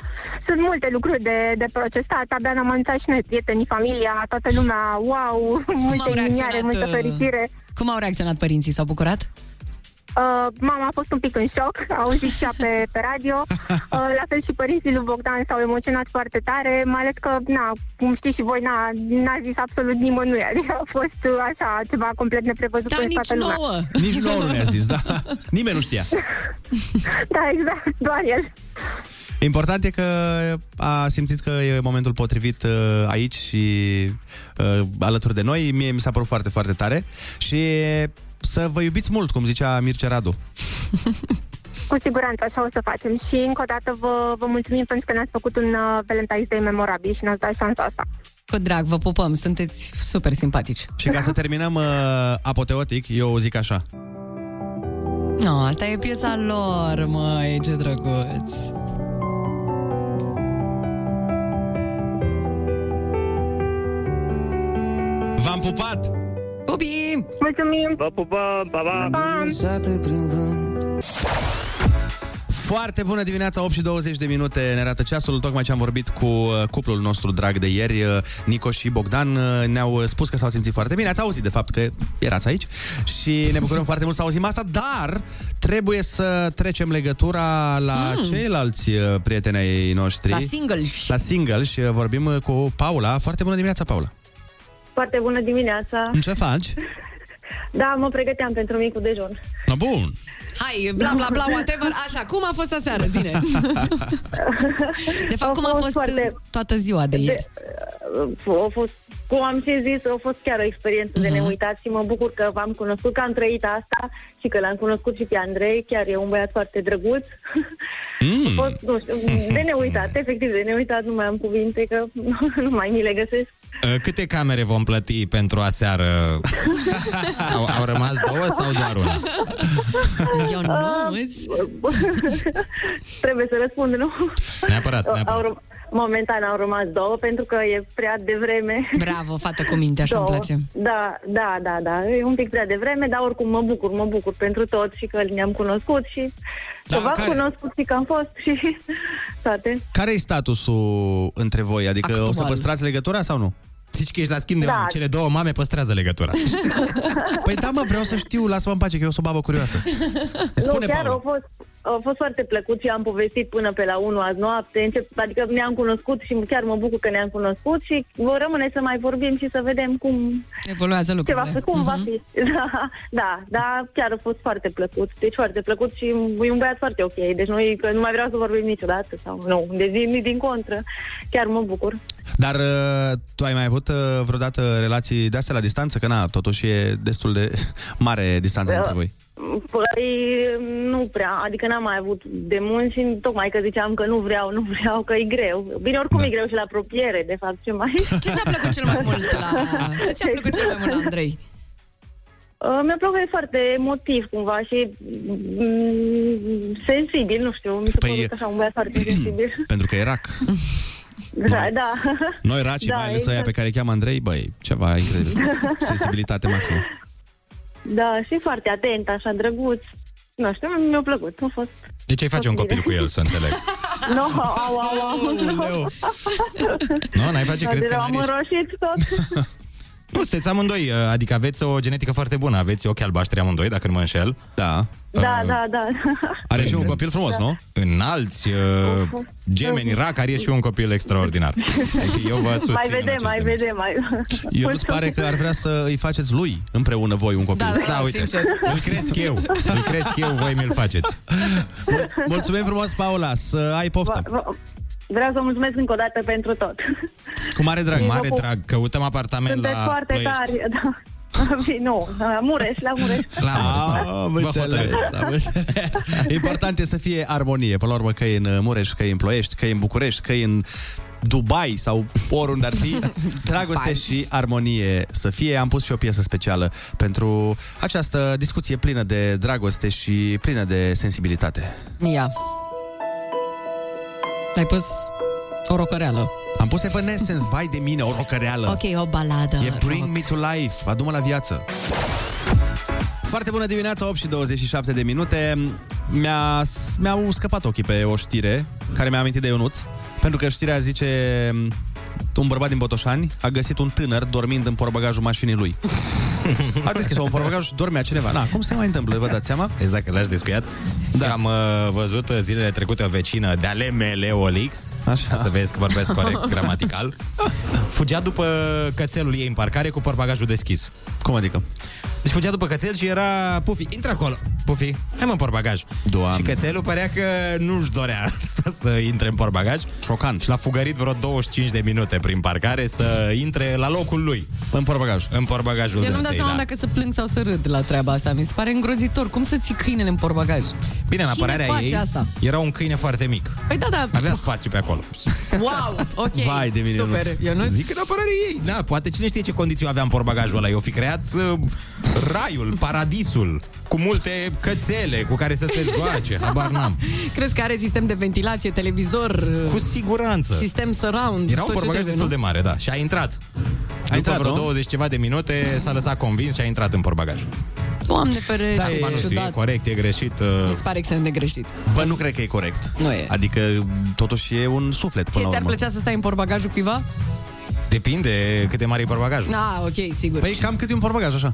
sunt multe lucruri de, de procesat. Abia ne-am anunțat și noi, prietenii, familia, toată lumea, wow, multe au inimioare, reacționat, multă uh, fericire. Cum au reacționat părinții? S-au bucurat? Uh, mama a fost un pic în șoc, a auzit și ea pe, pe radio. Uh, la fel și părinții lui Bogdan s-au emoționat foarte tare, mai ales că, na, cum știți și voi, na, n-a zis absolut nimănui. Adică a fost uh, așa, ceva complet neprevăzut Da, pentru nici toată lumea. nouă. Nici nouă nu ne-a zis, da. Nimeni nu știa. Da, exact, doar el. Important e că a simțit că e momentul potrivit uh, aici și uh, alături de noi. Mie mi s-a părut foarte, foarte tare. Și să vă iubiți mult, cum zicea Mircea Radu. Cu siguranță așa o să facem. Și încă o dată vă, vă mulțumim pentru că ne-ați făcut un uh, Valentine's Day memorabil și ne-ați dat șansa asta. Cu drag, vă pupăm, sunteți super simpatici. Și ca să terminăm uh, apoteotic, eu zic așa. No, asta e piesa lor, măi, ce drăguț. V-am pupat! Pupi! Mulțumim! Vă pupăm, pa, pa! Foarte bună dimineața, 8 și 20 de minute ne arată ceasul. Tocmai ce am vorbit cu uh, cuplul nostru drag de ieri, uh, Nico și Bogdan, uh, ne-au uh, spus că s-au simțit foarte bine. Ați auzit, de fapt, că erați aici și ne bucurăm foarte mult să auzim asta, dar trebuie să trecem legătura la Mm. mm. ceilalți uh, prieteni ai noștri. La singles. La single și uh, vorbim uh, cu Paula. Foarte bună dimineața, Paula. Foarte bună dimineața! Ce faci? Da, mă pregăteam pentru micul dejun. No, bun. Hai, bla bla bla, whatever. Așa, cum a fost aseară, zine? De fapt, cum a fost foarte... toată ziua de ieri? A fost, cum am și zis, a fost chiar o experiență de neuitat și mă bucur că v-am cunoscut, că am trăit asta și că l-am cunoscut și pe Andrei, chiar e un băiat foarte drăguț. Mm. A fost, nu știu, de neuitat, efectiv de neuitat, nu mai am cuvinte, că nu mai mi le găsesc. Uh, Câte camere vom plăti pentru aseară? au, au rămas două sau doar una? Eu nu, îți... Trebuie să răspund, nu? Neapărat, Au, neapărat. Răm- momentan au rămas două pentru că e prea devreme. Bravo, fată cu minte, așa îmi Două. place. Da, da, da, da. E un pic prea devreme, dar oricum mă bucur, mă bucur pentru tot și că ne-am cunoscut și Da, că v-am care- cunoscut și că am fost și toate. Care e statusul între voi? Adică o să Actual. păstrați legătura sau nu? Zici că ești la schimb de Da. oameni. Cele două mame păstrează legătura. Păi da, mă, vreau să știu, lasă-mă în pace, că eu sunt o babă curioasă. nu, Spune, chiar Paula. au fost, au fost foarte plăcut și am povestit până pe la 1 azi noapte, încep, adică ne-am cunoscut și chiar mă bucur că ne-am cunoscut și vor rămâne să mai vorbim și să vedem cum, Evoluează ce va lucrurile. fi, cum va Mhm. fi. Da, da, da, chiar a fost foarte plăcut. Deci foarte plăcut și e un băiat foarte ok. Deci noi că nu mai vreau să vorbim niciodată sau nu, de zi nici din contră. Chiar mă bucur. Dar uh, tu ai mai avut uh, vreodată relații de astea la distanță? Că na, totuși e destul de mare distanța Da. între voi. Păi nu prea, adică n-am mai avut de mult și tocmai că ziceam că nu vreau, nu vreau, că e greu. Bine, oricum Da. e greu și la apropiere, de fapt, ce mai... Ce ți-a plăcut cel mai mult la... Ce ți-a plăcut cel mai mult la Andrei? Uh, mi-a plăcut că e foarte emotiv cumva și mm, sensibil, nu știu, mi se Păi, păi, așa un băiat foarte sensibil. Pentru că e rac. Da, da. Noi raci, Da, mai ales exact. aia pe care îi cheamă Andrei, băi, ceva incredibil. Sensibilitate maximă. Da, și foarte atent, așa drăguț. Nu știu, mi-a plăcut, a fost... Deci ai face un copil cu el, să înțeleg. No, au, au, au, nu. Nu, n-ai face, crezi că am n-are înroșit tot. Nu, sunteți amândoi, uh, adică aveți o genetică foarte bună, aveți ochi albaștri amândoi, dacă nu mă înșel. Da. Da, da, da. Are și un copil frumos, Da. nu? Înalți, uh, gemeni, rac, are și un copil extraordinar. Adică eu vă susțin mai în vedem, acest mai demers. vedem, mai... Eu nu-ți pare că ar vrea să îi faceți lui împreună voi un copil? Da, Da, uite, sincer. îl cresc eu, îl cresc eu, voi mi-l faceți. Mulțumim frumos, Paula, să ai poftă. V- v- Vreau să mulțumesc încă o dată pentru tot. Cu mare drag. Vă Mare pup. drag, căutăm apartament Sunteți la foarte Ploiești. tari, da. Nu, la Mureș, la Mureș. La Ah, am înțeles, am înțeles. Important e să fie armonie. Până la urmă, că e în Mureș, că e în Ploiești, că e în București, că e în Dubai sau oriunde ar fi, dragoste și armonie să fie. Am pus și o piesă specială pentru această discuție plină de dragoste și plină de sensibilitate. Ia. Ai pus o rocăreală. Am pus Evanescence, vai de mine, o rocăreală. Ok, o baladă. E Bring Me To Life, adu-mă la viață. Foarte bună dimineața, 8 și 27 de minute. Mi-a, mi-au scăpat ochii pe o știre care mi-a amintit de Ionuț, pentru că știrea zice un bărbat din Botoșani a găsit un tânăr dormind în portbagajul mașinii lui. A deschis un portbagaj și dormea cineva. Na, cum se mai întâmplă, vă dați seama? Vezi dacă l-aș descuiat? Da. Am uh, văzut uh, zilele trecute o vecină de ale mele, Olix, Așa. ca să vezi că vorbesc corect gramatical, fugea după cățelul ei în parcare cu portbagajul deschis. Cum adică? Deci fugea după cățel și era Pufi, intră acolo, Pufi, hai mă în portbagaj. Doamne. Și cățelul părea că nu-și dorea asta să intre în portbagaj. Șocant. Și l-a fugărit vreo 25 de minute prin parcare să intre la locul lui. În portbagaj. În portbagajul Eu nu-mi dau dânsei, seama da. dacă să plâng sau să râd la treaba asta. Mi se pare îngrozitor. Cum să ții câinele în portbagaj? Bine, în Cine apărarea face ei, asta? era un câine foarte mic. Păi da, da. Avea spațiu pe acolo. Wow, ok. Vai de mine, Super. Ionuț. Eu nu Zic în apărare ei. Da, poate cine știe ce condiții avea în portbagajul ăla. Eu fi creat uh, raiul, paradisul, cu multe cățele cu care să se joace. Habar n-am. Crezi că are sistem de ventilație, televizor? Cu siguranță. Sistem surround? Era un tot ce portbagaj trebuie, destul nu? de mare, da. Și a intrat. A intrat, vreo nu? 20 ceva de minute s-a lăsat convins și a intrat în portbagaj. Doamne ferește, Da, Acum nu știu, e ciudat. corect, e greșit. Mi Uh... se pare extrem de greșit. Bă, nu cred că e corect. Nu e. Adică, totuși, e un suflet până Ție la ți-ar urmă. plăcea să stai în portbagajul cuiva? Depinde cât de mare e portbagajul. Ah, ok, sigur. Păi cam cât e un portbagaj, așa?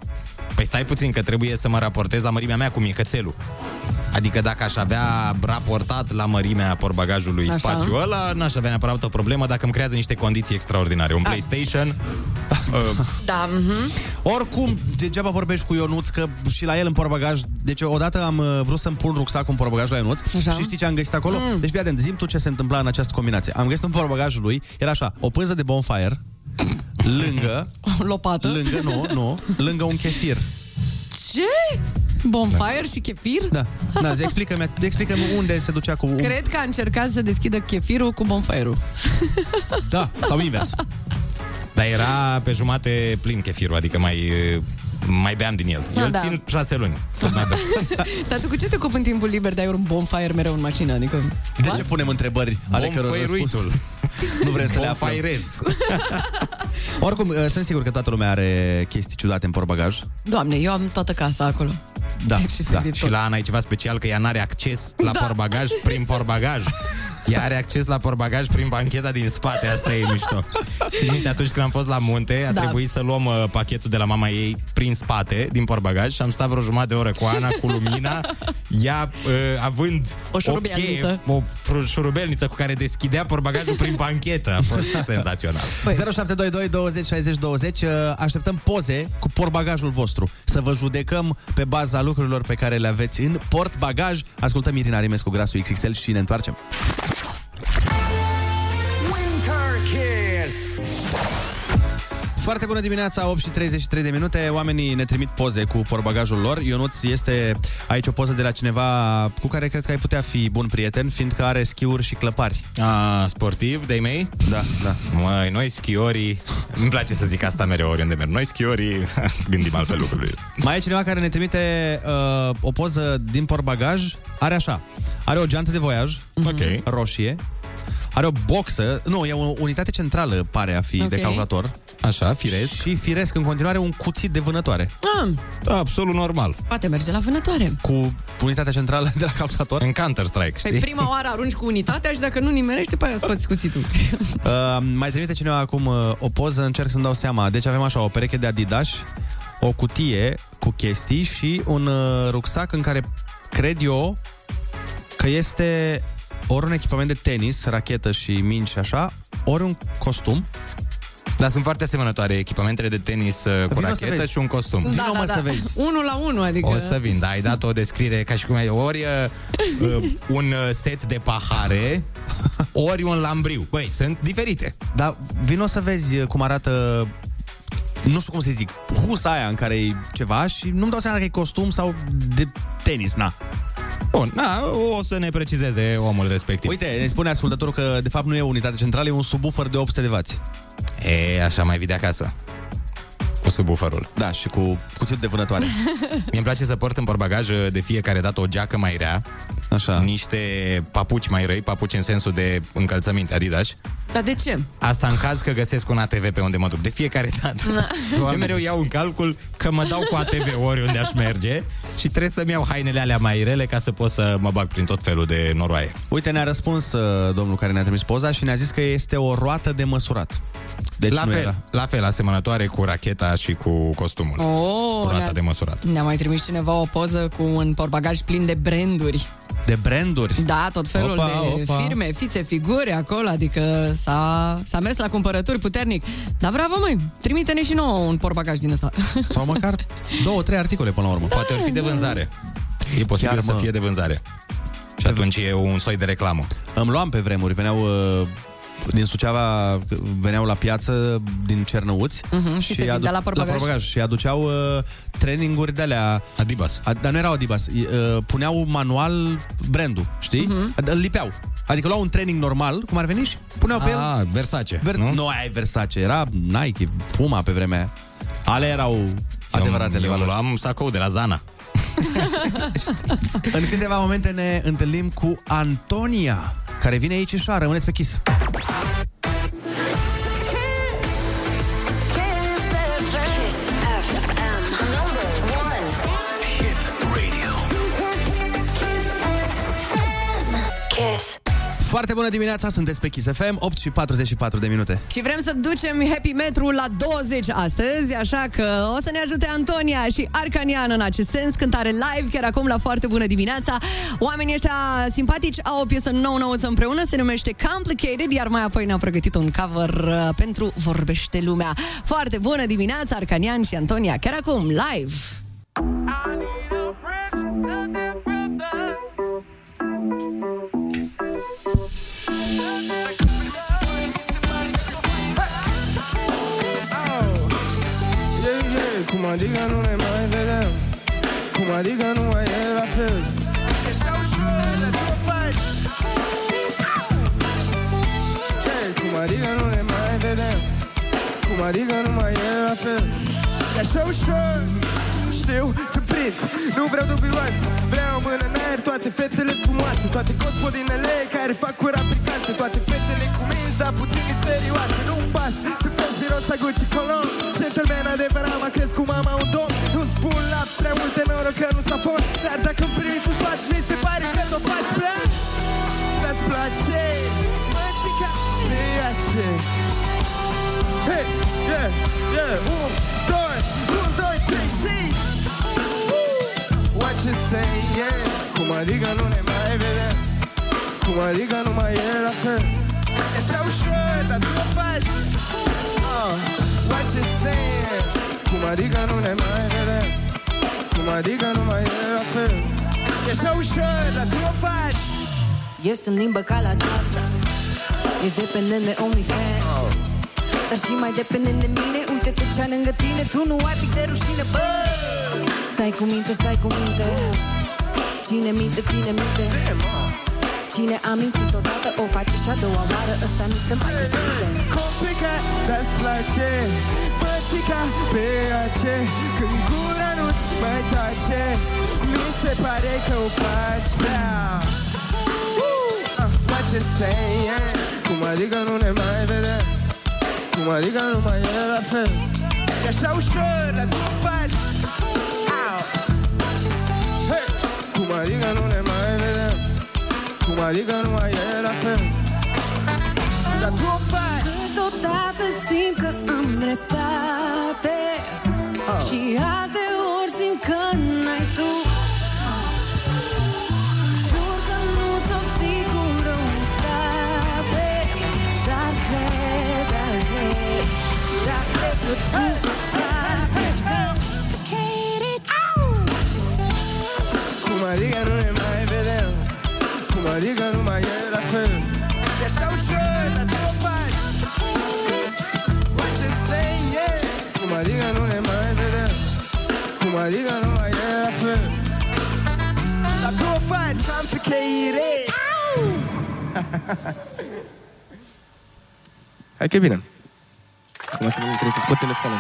Păi stai puțin că trebuie să mă raportez la mărimea mea cum e cățelul. Adică dacă aș avea raportat la mărimea portbagajului Așa. spațiul ăla, n-aș avea neapărat o problemă dacă îmi creează niște condiții extraordinare. Un PlayStation, uh, Da, mhm. Oricum, degeaba vorbești cu Ionuț, că și la el în portbagaj... Deci odată am uh, vrut să-mi pun rucsacul în portbagaj la Ionuț Așa. și știi ce am găsit acolo? Mm. Deci, fii atent, zi tu ce se întâmpla în această combinație. Am găsit în portbagajul lui, era așa, o pânză de bonfire, lângă... Lopată. Lângă, nu, nu, lângă un chefir. Ce? Bonfire și chefir? Da, da zi, explică-mi, explică-mi unde se ducea cu... Cred că a încercat să deschidă chefirul cu bonfire-ul. Da, sau invers. Dar era pe jumate plin chefirul, adică mai, mai beam din el. Ah, El da. țin șase luni. Tot mai beam. Dar tu cu ce te ocupi în timpul liber de ai un bonfire mereu în mașină? Adică... De ce punem întrebări ale căror răspuns Bonfire-uitul. nu vrem să le aflăm? Bonfirez. Oricum, uh, sunt sigur că toată lumea are chestii ciudate în portbagaj. Doamne, eu am toată casa acolo. Da, da. Și la Ana e ceva special că ea n-are acces la Da. portbagaj prin portbagaj. Ea are acces la portbagaj prin bancheta din spate, asta e mișto. Țin minte, atunci când am fost la munte, a Da. trebuit să luăm uh, pachetul de la mama ei prin spate, din portbagaj și am stat vreo jumătate de oră cu Ana, cu lumina, ea uh, având O șurubelniță. cheie, o fru- șurubelniță cu care deschidea portbagajul prin banchetă. A fost senzațional. Păi. 0722 20 60 20 uh, Așteptăm poze cu portbagajul vostru Să vă judecăm pe baza lucrurilor pe care le aveți în portbagaj Ascultăm Irina Rimescu, Grasul XXL și ne întoarcem Foarte bună dimineața, 8 și 33 de minute Oamenii ne trimit poze cu portbagajul lor Ionuț este aici o poză de la cineva Cu care cred că ai putea fi bun prieten Fiindcă are schiuri și clăpari A, sportiv, de mei? Da, da Măi, noi schiorii Îmi place să zic asta mereu oriunde merg Noi schiorii gândim altfel lucrurile Mai e cineva care ne trimite uh, o poză din portbagaj. Are așa. Are o geantă de voiaj. Ok. Roșie. Are o boxă. Nu, e o unitate centrală, pare a fi, Ok. de calculator. Așa, firesc. Și firesc în continuare un cuțit de vânătoare. Ah, Absolut normal poate merge la vânătoare. Cu unitatea centrală de la calculator. În Counter-Strike, Păi știi? prima oară arunci cu unitatea și dacă nu nimerește, pe aia scoți cuțitul. Uh, mai trimite cineva acum uh, o poză, încerc să-mi dau seama. Deci avem așa, o pereche de Adidas, o cutie cu chestii și un uh, rucsac în care cred eu că este ori un echipament de tenis, rachetă și mingi și așa, ori un costum. Dar sunt foarte asemănătoare echipamentele de tenis uh, cu Vino să rachetă vezi. și un costum. Vino, mă, să vezi. Unul la unul, adică... O să vin, da, ai dat o descriere ca și cum ai ori uh, uh, un uh, set de pahare, ori un lambriu. Băi, sunt diferite. Dar vino să vezi uh, cum arată nu știu cum să zic, husa aia în care e ceva și nu-mi dau seama dacă e costum sau de tenis, na. Bun, na, o să ne precizeze omul respectiv. Uite, ne spune ascultătorul că de fapt nu e o unitate centrală, e un subwoofer de 800 de W. E, așa mai vii de acasă. Cu subwooferul. Da, și cu cuțitul de vânătoare. Mie îmi place să port în portbagaj uh, de fiecare dată o geacă mai rea, Așa. niște papuci mai răi, papuci în sensul de încălțăminte Adidas. Dar de ce? Asta în caz că găsesc un ATV pe unde mă duc. De fiecare dată. Eu mereu iau în calcul că mă dau cu ATV oriunde aș merge și trebuie să-mi iau hainele alea mai rele ca să pot să mă bag prin tot felul de noroaie. Uite, ne-a răspuns uh, domnul care ne-a trimis poza și ne-a zis că este o roată de măsurat. Deci la nu fel, era. la fel, asemănătoare cu racheta și cu costumul. Oh, cu rata ne-a- de măsurat. Ne-a mai trimis cineva o poză cu un portbagaj plin de branduri. De branduri? Da, tot felul Opa, de opa. firme, fițe, figuri acolo, adică s-a, s-a mers la cumpărături puternic. Dar bravo, măi, trimite-ne și nouă un portbagaj din ăsta. Sau măcar două, trei articole până la urmă. Poate ar fi de vânzare. E posibil Chiar, să mă. fie de vânzare. Și atunci e un soi de reclamă. Îmi luam pe vremuri, veneau uh, din Suceava, veneau la piață din Cernăuți Mhm, și se vindea la portbagaj? și aduceau uh, traininguri de alea Adibas. A, dar nu erau Adibas, uh, puneau manual brandul, știi? Mhm. Uh-huh. Îl lipeau. Adică luau un training normal, cum ar veni și puneau pe el Ah, Versace, Ver- nu? nu? aia e Versace, era Nike, Puma pe vremea aia. Ale erau adevăratele eu, eu valori. luam sacou de la Zana. În câteva momente ne întâlnim cu Antonia, care vine aici și rămâneți pe chis. Foarte bună dimineața, sunteți pe Kiss FM, 8 și 44 de minute. Și vrem să ducem Happy Metru la 20 astăzi, așa că o să ne ajute Antonia și Arcanian în acest sens, cântare live, chiar acum la foarte bună dimineața. Oamenii ăștia simpatici au o piesă nouă nouță împreună, se numește Complicated, iar mai apoi ne-au pregătit un cover uh, pentru Vorbește Lumea. Foarte bună dimineața, Arcanian și Antonia, chiar acum, live! Yeah, yeah, cum adică nu ne mai vedem? Cum adică nu mai e la fel? Hey, cum adică nu ne mai vedem? Cum adică nu mai e la fel? E așa ușor știu, sunt prinț Nu vreau dubios Vreau mână în aer toate fetele frumoase. Toate gospodinele care fac curat prin casă. Toate fetele cu minți, dar puțin misterioase. Nu-mi pas să fac miros la Gucci Cologne. Gentleman adevărat, m-a cresc cu mama un domn. Nu spun la prea multe noroc că nu s-a fost Dar dacă îmi primi tu sfat, mi se pare că t-o faci prea Îți place? Mătica Piace Hey, yeah, yeah. Un, doi, un, doi, trei și What you say, yeah Cum adică nu ne mai vedem Cum adică nu mai e la fel? E așa ușor, dar tu o faci. Oh, What you say, yeah Cum adică nu ne mai vedem Cum adică nu mai e la fel? E așa ușor, dar tu o faci. Ești în limbă ca la ceas. Ești dependent de OnlyFans. Dar și mai dependent de mine. Uite-te ce lângă tine. Tu nu ai pic de rușine, bă Stai cu minte, stai cu minte. Cine minte, ține minte. Cine a mințit odată O face și a doua oară. Ăsta nu se mai despinde Complicat, dar-ți place Pătica pe ace. Când gura nu-ți mai tace Mi se pare că o faci prea. Uh, What you say, yeah Cum adică nu ne mai vedem Cum adică nu mai e la fel? E așa ușor, dar tu o faci Cum adică nu ne mai vedem. Cum adică nu mai e la fel. Dar tu o faci. Câteodată simt că am dreptate. Și alte ori simt că n-ai tu. Jur că nu s-o singurătate Dar cred, dar cred Dar cred că tu faci adică nu ne mai vedem Cum adică nu mai e la fel. E așa ușor, dar tu o faci. What you say, yeah? Cum adică nu ne mai vedem Cum adică nu mai e la fel. Dar tu o faci complicated Hai că e bine. Acum să vedem, trebuie să scot telefonul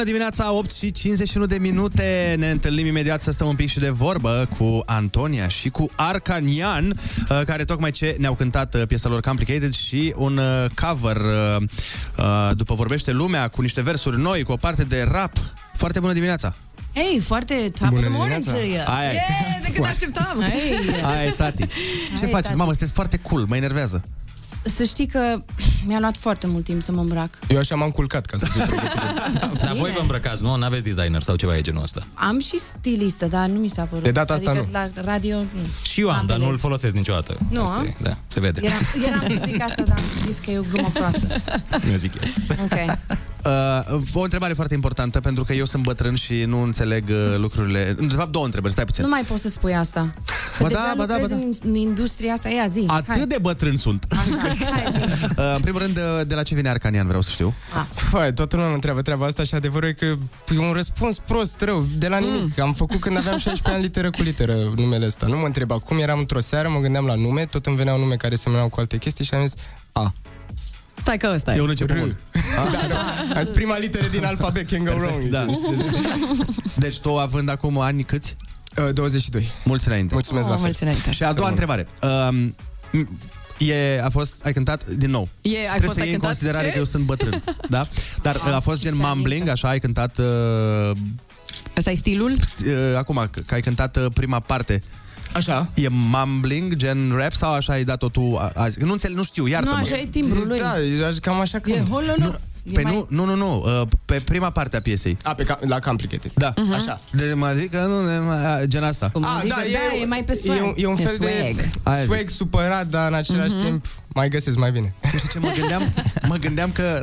bună dimineața, 8 și 51 de minute. Ne întâlnim imediat să stăm un pic și de vorbă cu Antonia și cu Arcanian, uh, care tocmai ce ne-au cântat uh, piesa lor Complicated și un uh, cover uh, uh, după Vorbește Lumea, cu niște versuri noi, cu o parte de rap. Foarte bună dimineața! Hey, foarte top Bună of the morning to dimineața. you. Aia e. Yeah, de cât Foarte. așteptam. Hey. Aia e, tati. Ce Hai, faci? tati. Mamă, sunteți foarte cool, mă enervează. Să știi că mi-a luat foarte mult timp să mă îmbrac. Eu așa m-am culcat ca să fiu Dar voi vă îmbrăcați, nu? N-aveți designer sau ceva de genul ăsta. Am și stilistă, dar nu mi s-a părut. De data asta adică nu. la radio... Nu. Și eu am, dar nu-l folosesc niciodată. Nu, Asta a? e, Da, se vede. Eram, eram să zic asta, dar am zis că e o glumă proastă. Nu zic eu. Ok. Uh, o întrebare foarte importantă, pentru că eu sunt bătrân și nu înțeleg uh, lucrurile. De fapt, două întrebări, stai puțin. Nu mai poți să spui asta. Că Ba deja da, ba da, ba lucrezi da. În, în industria asta, ia zi. Atât hai. de bătrân sunt. Uh, în primul rând, uh, de la ce vine Arcanian, vreau să știu. Fai, toată lumea mă întreabă treaba asta și adevărul e că e un răspuns prost, rău, de la nimic. Am făcut când aveam 16 ani literă cu literă numele ăsta. Nu mă întreb acum, eram într-o seară, mă gândeam la nume, tot îmi veneau nume care semănau cu alte chestii și am zis, a, Stai că ăsta e. E un început bun. da, da. Am zis prima literă din alfabet, can go wrong. Da. Deci tu având acum ani câți? Uh, 22. Mulți înainte. Mulțumesc la fel. mulți înainte. Și a doua întrebare. Um, E, a fost, ai cântat, din nou, E, ai trebuie fost, să ai iei în cântat considerare ce? că eu sunt bătrân, da? Dar Ah, a fost gen se mumbling, aminte. așa, ai cântat... Uh, Ăsta e stilul? Uh, acum, că că ai cântat uh, prima parte. Așa. E mumbling, gen rap, sau așa ai dat-o tu a- azi? Nu înțeleg, nu știu, iartă-mă. Nu, așa e timbrul lui. Da, e cam așa că... E holonor. E Pe mai- nu, nu, nu, nu, uh, pe prima parte a piesei. A, pe ca- la Complicated. Da. Mhm. Așa. De mă zic că nu, ne, mai- gen asta. Cum A, adică, da, da, e, e mai pe swag. E un, e un E fel de Aia swag supărat, dar în același Mhm. timp mai găsesc mai bine. Nu știu ce mă gândeam? Mă gândeam că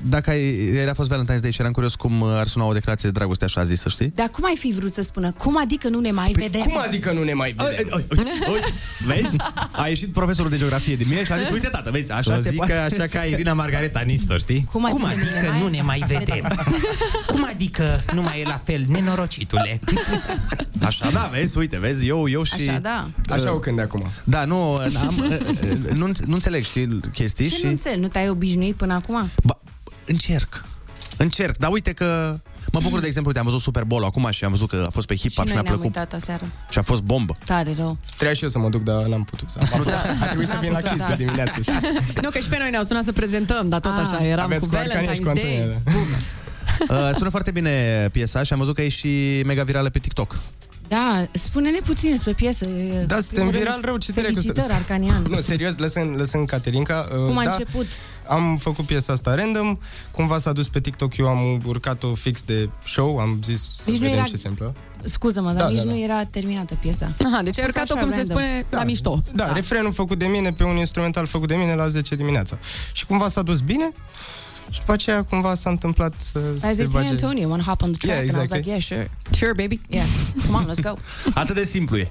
dacă ai, ieri a fost Valentine's Day și eram curios cum uh, ar suna o declarație de dragoste așa zis, să știi? Dar cum ai fi vrut să spună? Cum adică nu ne mai vedem? Cum adică nu ne mai vedem? Uite, vezi? A ieșit profesorul de geografie din mine și a zis, uite tată, vezi, așa Să se zic poate. așa ca Irina Margareta Nistor, știi? Cum adică, adică nu ne mai vedem? Cum adică nu mai e la fel, nenorocitule? Așa, da, vezi, uite, vezi, eu, eu și... Așa, da. Așa o cânt de acum. Da, nu, am, nu, nu înțeleg, știi, chestii Ce și... nu înțeleg? Nu te-ai obișnuit până acum? Ba, încerc. Încerc, dar uite că mă bucur de exemplu, uite, am văzut Super Bowl acum și am văzut că a fost pe Și hip-hop și, noi mi-a ne-am plăcut uitat aseară. și a fost bombă. Tare rău. Trebuia și eu să mă duc, dar n-am putut. Să am a trebuit să vin la putut, Kiss da. de dimineață. Și... Nu, că și pe noi ne-au sunat să prezentăm, dar tot Ah. așa, eram Aveți cu cu Arcania și Valentine's cu Antonia, Day. da. Uh, sună foarte bine piesa și am văzut că e și mega virală pe TikTok. Da, spune-ne puțin despre piesă. E- Da, în suntem primul viral rând, rău, ce dracu să- Felicitări, Arcanian. Nu, serios, lăsând, lăsând Caterinca. uh, Cum a da, început? Am făcut piesa asta random, cumva s-a dus pe TikTok, eu am urcat-o fix de show, am zis să Nici nu vedem era- ce se întâmplă. Scuză-mă, dar Da, nici da, da. nu era terminată piesa. Aha, deci ai A fost urcat-o, așa, cum se random. spune, la mișto. Da, refrenul făcut de mine pe un instrumental făcut de mine la 10 dimineața. Și cumva s-a dus bine și după aceea cumva s-a întâmplat să I se zis, hey bage... Antonio, wanna hop on the track? Yeah, And I was exactly. like, yeah, sure. Sure, baby. Yeah, come on, let's go. Atât de simplu e.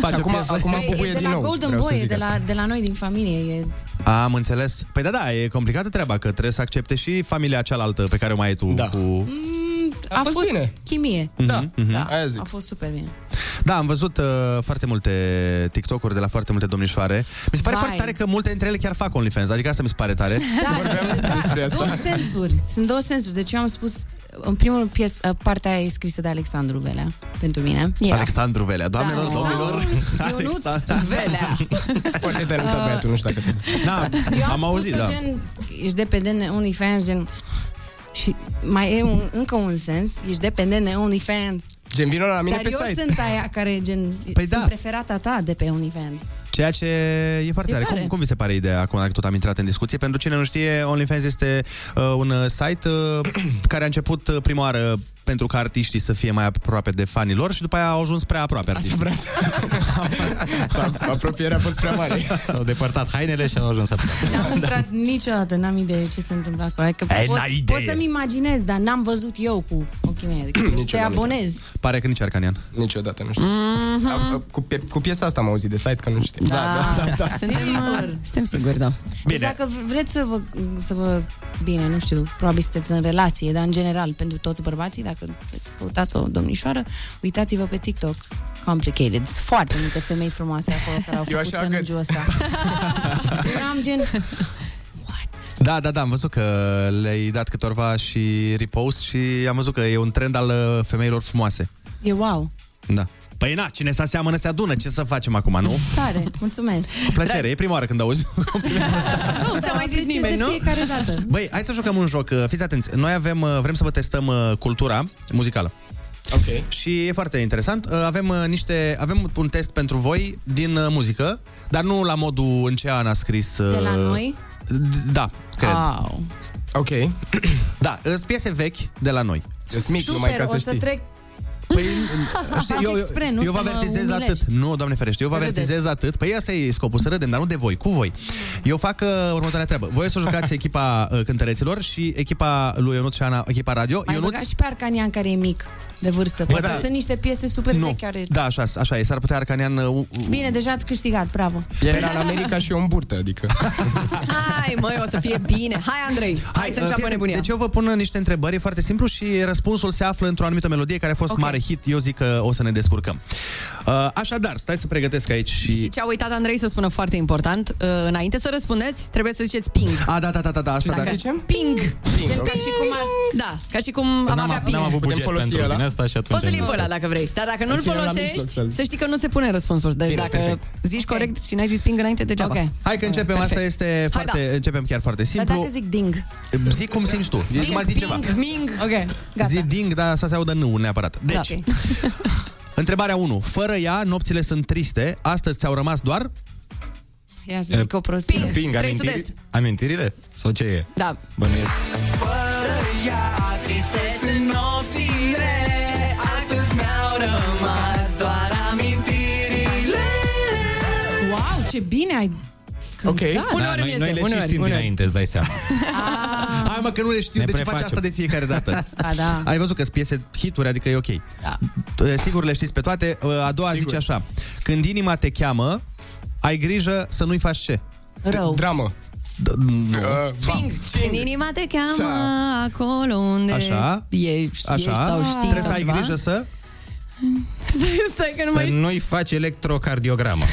Face acum- o piesă. acum Păi, bubuie e de din la nou, Golden vreau să Boy, e zic de la, asta. de la noi din familie. E... Am înțeles. Păi da, da, e complicată treaba, că trebuie să accepte și familia cealaltă pe care o mai ai tu. Da. Cu... Mm, a, fost bine. chimie. Mhm, Da, mhm. Da, Aia zic. a fost super bine. Da, am văzut uh, foarte multe TikTok-uri de la foarte multe domnișoare. Mi se pare Vai. foarte tare că multe dintre ele chiar fac OnlyFans, adică asta mi se pare tare. Da, despre asta. Două sensuri. Sunt două sensuri. Deci eu am spus, în primul pies, partea aia e scrisă de Alexandru Velea, pentru mine. Alexandru Velea, doamnelor, Da. domnilor. Ionuț Alexandru Velea. Poate te arăta băiatul, nu știu dacă te... Da, Eu am, am spus auzit, da. gen, ești dependent de OnlyFans, gen... Și mai e un, încă un sens, ești dependent de OnlyFans. Gen, vină la mine Dar pe eu site. sunt aia care, gen, Păi sunt da. preferata ta de pe OnlyFans. Ceea ce e foarte E tare. tare. Cum, cum vi se pare ideea acum dacă tot am intrat în discuție? Pentru cine nu știe, OnlyFans este uh, un uh, site uh, care a început uh, prima oară pentru ca artiștii să fie mai aproape de fanii lor și după aia au ajuns prea aproape artiștii. Sau apropierea a fost prea mare. S-au depărtat hainele și au ajuns aproape. N-am intrat niciodată, n-am idee ce se întâmplă acolo. Adică Ei, pot, n-ai idee. pot să-mi imaginez, dar n-am văzut eu cu ochii mei. Adică trebuie să te Niciodată. abonezi. Pare că nici Arcanian. Niciodată, nu știu. Mhm. A- Cu, pie- cu piesa asta am auzit de site, că nu știu. Da, da, da. da. Suntem, uh, suntem siguri, da. Deci dacă vreți să vă, să vă... Bine, nu știu, probabil sunteți în relație, dar în general, pentru toți bărbații, dacă vreți să căutați o domnișoară, uitați-vă pe TikTok. Complicated. Sunt foarte multe femei frumoase acolo care au Eu făcut așa challenge-ul ăsta. Eu am gen... Da, da, da, am văzut că le-ai dat câtorva și repost și am văzut că e un trend al uh, femeilor frumoase. E wow. Da. Păi na, cine se aseamănă se adună, ce să facem acum, nu? Tare, mulțumesc. Cu plăcere, e prima oară când auzi complimentul ăsta. Nu, ți-a mai zis Apreciez nimeni, de nu? fiecare dată. Băi, hai să jucăm un joc. Uh, Fiți atenți. Noi avem, uh, vrem să vă testăm uh, cultura muzicală. Ok. Și e foarte interesant. Uh, Avem uh, niște avem un test pentru voi din uh, muzică, dar nu la modul în ce an a scris. uh, De la noi? D- Da, cred. Au. Ok. Da, sunt piese vechi de la noi. Sunt mic, Super, o să trec Păi, știi, Faceți eu, eu, spre, nu eu vă să mă avertizez umilești. atât. Nu, doamne ferește, eu vă Să avertizez râdeți. atât. Păi asta e scopul, să râdem, dar nu de voi, cu voi. Eu fac uh, următoarea treabă. Voi o să jucați echipa uh, cântăreților și echipa lui Ionut și Ana, echipa radio. Mai Ionut, băga și pe Arcanian care e mic de vârstă. Bă, Pentru da. că sunt niște piese super nu. vechi care... Da, așa, așa e. S-ar putea Arcanian... Uh, Bine, deja ați câștigat, bravo. Ea era în America și eu în burtă, adică... Hai, măi, o să fie bine. Hai, Andrei, hai, să uh, înceapă fii nebunia. Deci eu vă pun niște întrebări, e foarte simplu și răspunsul se află într-o anumită melodie care a fost Ok. mare hit. Eu zic că o să ne descurcăm. Uh, așadar, stai să pregătesc aici și... Și ce a uitat Andrei să spună foarte important, uh, înainte să răspundeți, trebuie să ziceți ping. A, da, da, da, da, da asta Dacă- da. Ping. Ping. Gen ca și cum ar... Da, ca și cum am avea ping. N-am avut Putem buget folosi pentru ăla? din asta și atunci... Poți să-l am iei pe zis ăla că- dacă vrei. Dar dacă nu-l Îl ținem la folosești, mijloc să-l- să știi că nu se pune răspunsul. Deci Bine, dacă perfect. zici corect și n-ai zis ping înainte, degeaba. Ok. Hai că începem, Perfect. asta este Hai, foarte, începem chiar foarte Dar simplu. dacă zic ding. Zic cum simți tu. Ding, mai zi ping, ceva. ming. Ok, gata. Zi ding, dar să se audă nu neapărat. Deci, Da. întrebarea 1. Fără ea, nopțile sunt triste. Astăzi ți-au rămas doar... Ia să zic o prostie. Ping. Ping, Trei amintiri? sud-est. amintirile? Sau ce e? Da. Bănuiesc. Wow, ce bine ai Ok. cântat. Da, Uneori noi, îmi noi iese, le și uneori, știm uneori. dinainte, îți dai seama. Hai mă că nu le știu, Ne de ce faci prefacem. asta de fiecare dată? Da, da. Ai văzut că sunt piese hituri, adică e ok. Da. Sigur le știți pe toate. A doua Sigur. zice așa. Când inima te cheamă, ai grijă să nu-i faci ce? Rău. Dramă. D- nu. Uh, Ping. Când inima te cheamă acolo unde Așa. ești, Așa. ești sau știi Trebuie sau să ai ceva. grijă să... Stai că nu Să mai știu. nu-i faci electrocardiogramă.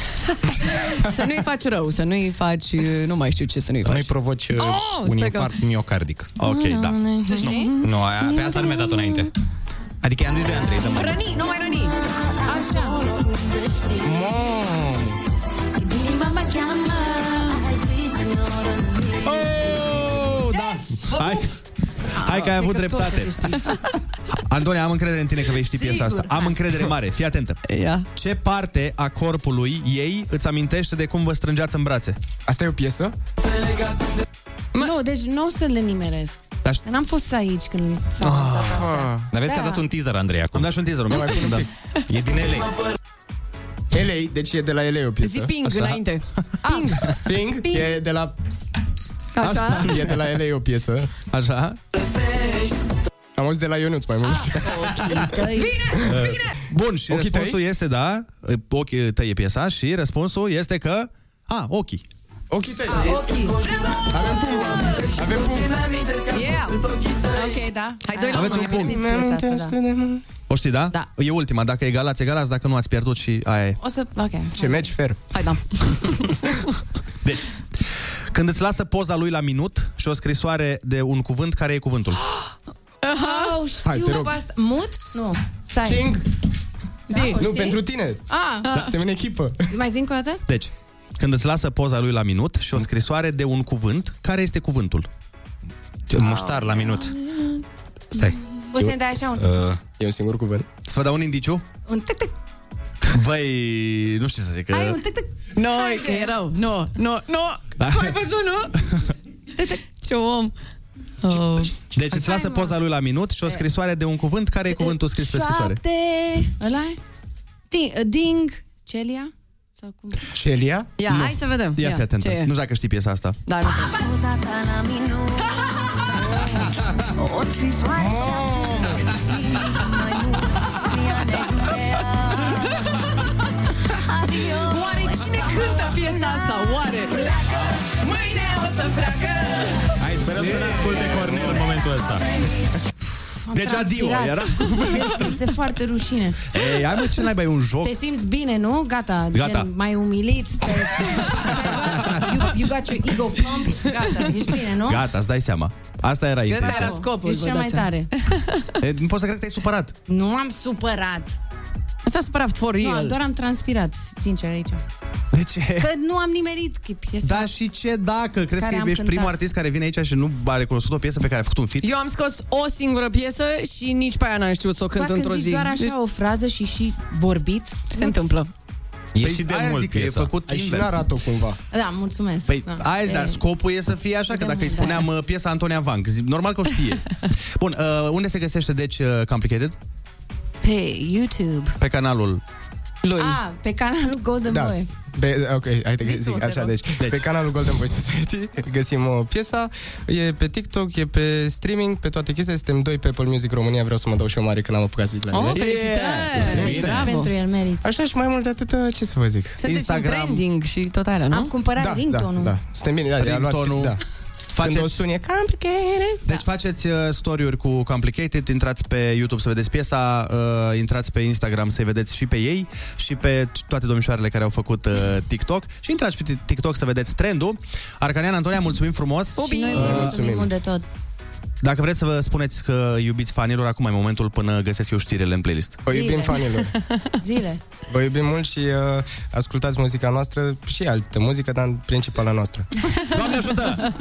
Să nu-i faci rău, să nu-i faci... Nu mai știu ce să nu-i Să nu-i faci. provoci uh, Oh, un stai că- infarct miocardic. Ok, da. Tu știi? Nu, aia, pe asta nu mi-a dat înainte. Adică i-am zis lui Andrei, dă Răni, nu mai răni. Așa. Inima mă cheamă. Oh, da. Hai. Hai că ai avut Cred că tot dreptate. să te știi. Antonia, am încredere în tine că vei ști piesa Sigur. asta. Am încredere mare. Fii atentă. Ia. Ce parte a corpului ei îți amintește de cum vă strângeați în brațe? Asta e o piesă? Nu, deci nu o să le nimeresc. Dar Că N-am fost aici când s-au lansat asta. Dar vezi că a Da. dat un teaser, Andrei, acum. Îmi dai și un teaser, nu mai da. E din LA. LA, deci e de la LA o piesă. Zi ping Așa. înainte. Ping. Ping, Ping. e de la... Așa. E de la LA o piesă. Așa? Am auzit de la Ionuț mai mult. Bine! Bun, și Ochii răspunsul tăi? este da, ochii tăi e piesa și răspunsul este că... A, ochii. Ochii tăi. Ah, ochii. Avem punct. Avem punct. Yeah. Ok, da. Hai, doi la Aveți unul, un i-am punct. zis piesa asta, da. O știi, da? Da. E ultima. Dacă egalați, egalați. Dacă nu ați pierdut și aia e. O să... Ok. Ce mergi fer. Hai, da. Deci, când îți lasă poza lui la minut și o scrisoare de un cuvânt, care e cuvântul? Oh, Hai, te știu rog. pe asta. Mut? Nu. Stai. King. Da, o Nu, știi? pentru tine. Ah, Da, suntem în echipă. mai zi încă o dată? Deci, când îți lasă poza lui la minut și o scrisoare de un cuvânt, care este cuvântul? Muștar la minut. Stai. Poți să-mi dai așa un... Uh, e un singur cuvânt. Să vă dau un indiciu? Un tic tic. Băi, nu știu să zic. Hai, Că... un tic tic. Nu, că e rău. Nu, nu, nu. Da. Tu ai văzut, nu? Tic tic. Ce om. Oh. Deci îți lasă poza lui la minut și o scrisoare de un cuvânt, care e cuvântul scris pe scrisoare? Șapte. Ăla e? Ding, ding. Celia? Sau cum? Celia? Ia, hai să vedem. Ia fi atentă. ce e? Nu știu dacă știi piesa asta. Da, nu. Poza ta la minut O scrisoare și piesa asta? Oare? Mâine o să pleacă Hai, sperăm să ne asculte Cornel în momentul ăsta. Am Deci adio, transpirat. era? Deci este foarte rușine. Ei, hai mă, ce n-ai bai un joc? Te simți bine, nu? Gata, Gata. Gen, mai umilit. Te... you, you got your ego pumped. Gata, ești bine, nu? Gata, îți dai seama. Asta era Ăsta intenția. era scopul, Ești vă cel mai dați seama. tare. E, Nu pot să cred că te-ai supărat. Nu am supărat. Nu s-a supărat for Nu, real. doar am transpirat, sincer, aici. De ce? Că nu am nimerit că e piesa. Da, și ce dacă? Crezi Care că am ești cântat. primul artist care vine aici și nu a recunoscut o piesă pe care a făcut un fit? Eu am scos o singură piesă și nici pe aia n-am știut să o cânt Ba, când într-o zici zi. doar așa Deci o frază și și vorbit, se întâmplă. E Păi și de aia mult zic că e piesa. făcut Ai și invers. narat-o cumva. Da, mulțumesc. Păi, da. aia, dar E- scopul e să fie așa, că de dacă îi mult, spuneam da. uh, piesa Antonia Vang, zi- normal că o știe. Bun, uh, unde se găsește, deci, uh, Complicated? Pe YouTube. Pe canalul Lui. Ah, pe canalul Golden Da. Boy. Pe, ok, hai te Zi tu, zic te așa, rog. deci, deci, pe canalul Golden Boy Society găsim o piesa, e pe TikTok, e pe streaming, pe toate chestiile, suntem doi pe Apple Music România, vreau să mă dau și eu mare că n-am apucat să zic la Oh, mine. felicitări! Bine. Bravo! Pentru el merit. Așa și mai mult de atât, ce să vă zic? Sunteți Instagram. în trending și tot alea, nu? Am cumpărat Da, da, ringtone-ul. da, suntem bine, da, i-a luat, Ringtone-ul. da. Când o Faceți, suni e complicated. deci faceți uh, story-uri cu Complicated, intrați pe YouTube să vedeți piesa, uh, intrați pe Instagram să vedeți și pe ei și pe toate domnișoarele care au făcut uh, TikTok și intrați pe TikTok să vedeți trendul. Arcanian Antonia, mulțumim frumos! Și noi vă mulțumim. mulțumim mult de tot. Dacă vreți să vă spuneți că iubiți fanilor, acum e momentul până găsesc eu știrile în playlist. Vă iubim Zile. fanilor. Zile. Vă iubim mult și uh, ascultați muzica noastră și altă muzică, dar în principala noastră. Doamne ajută!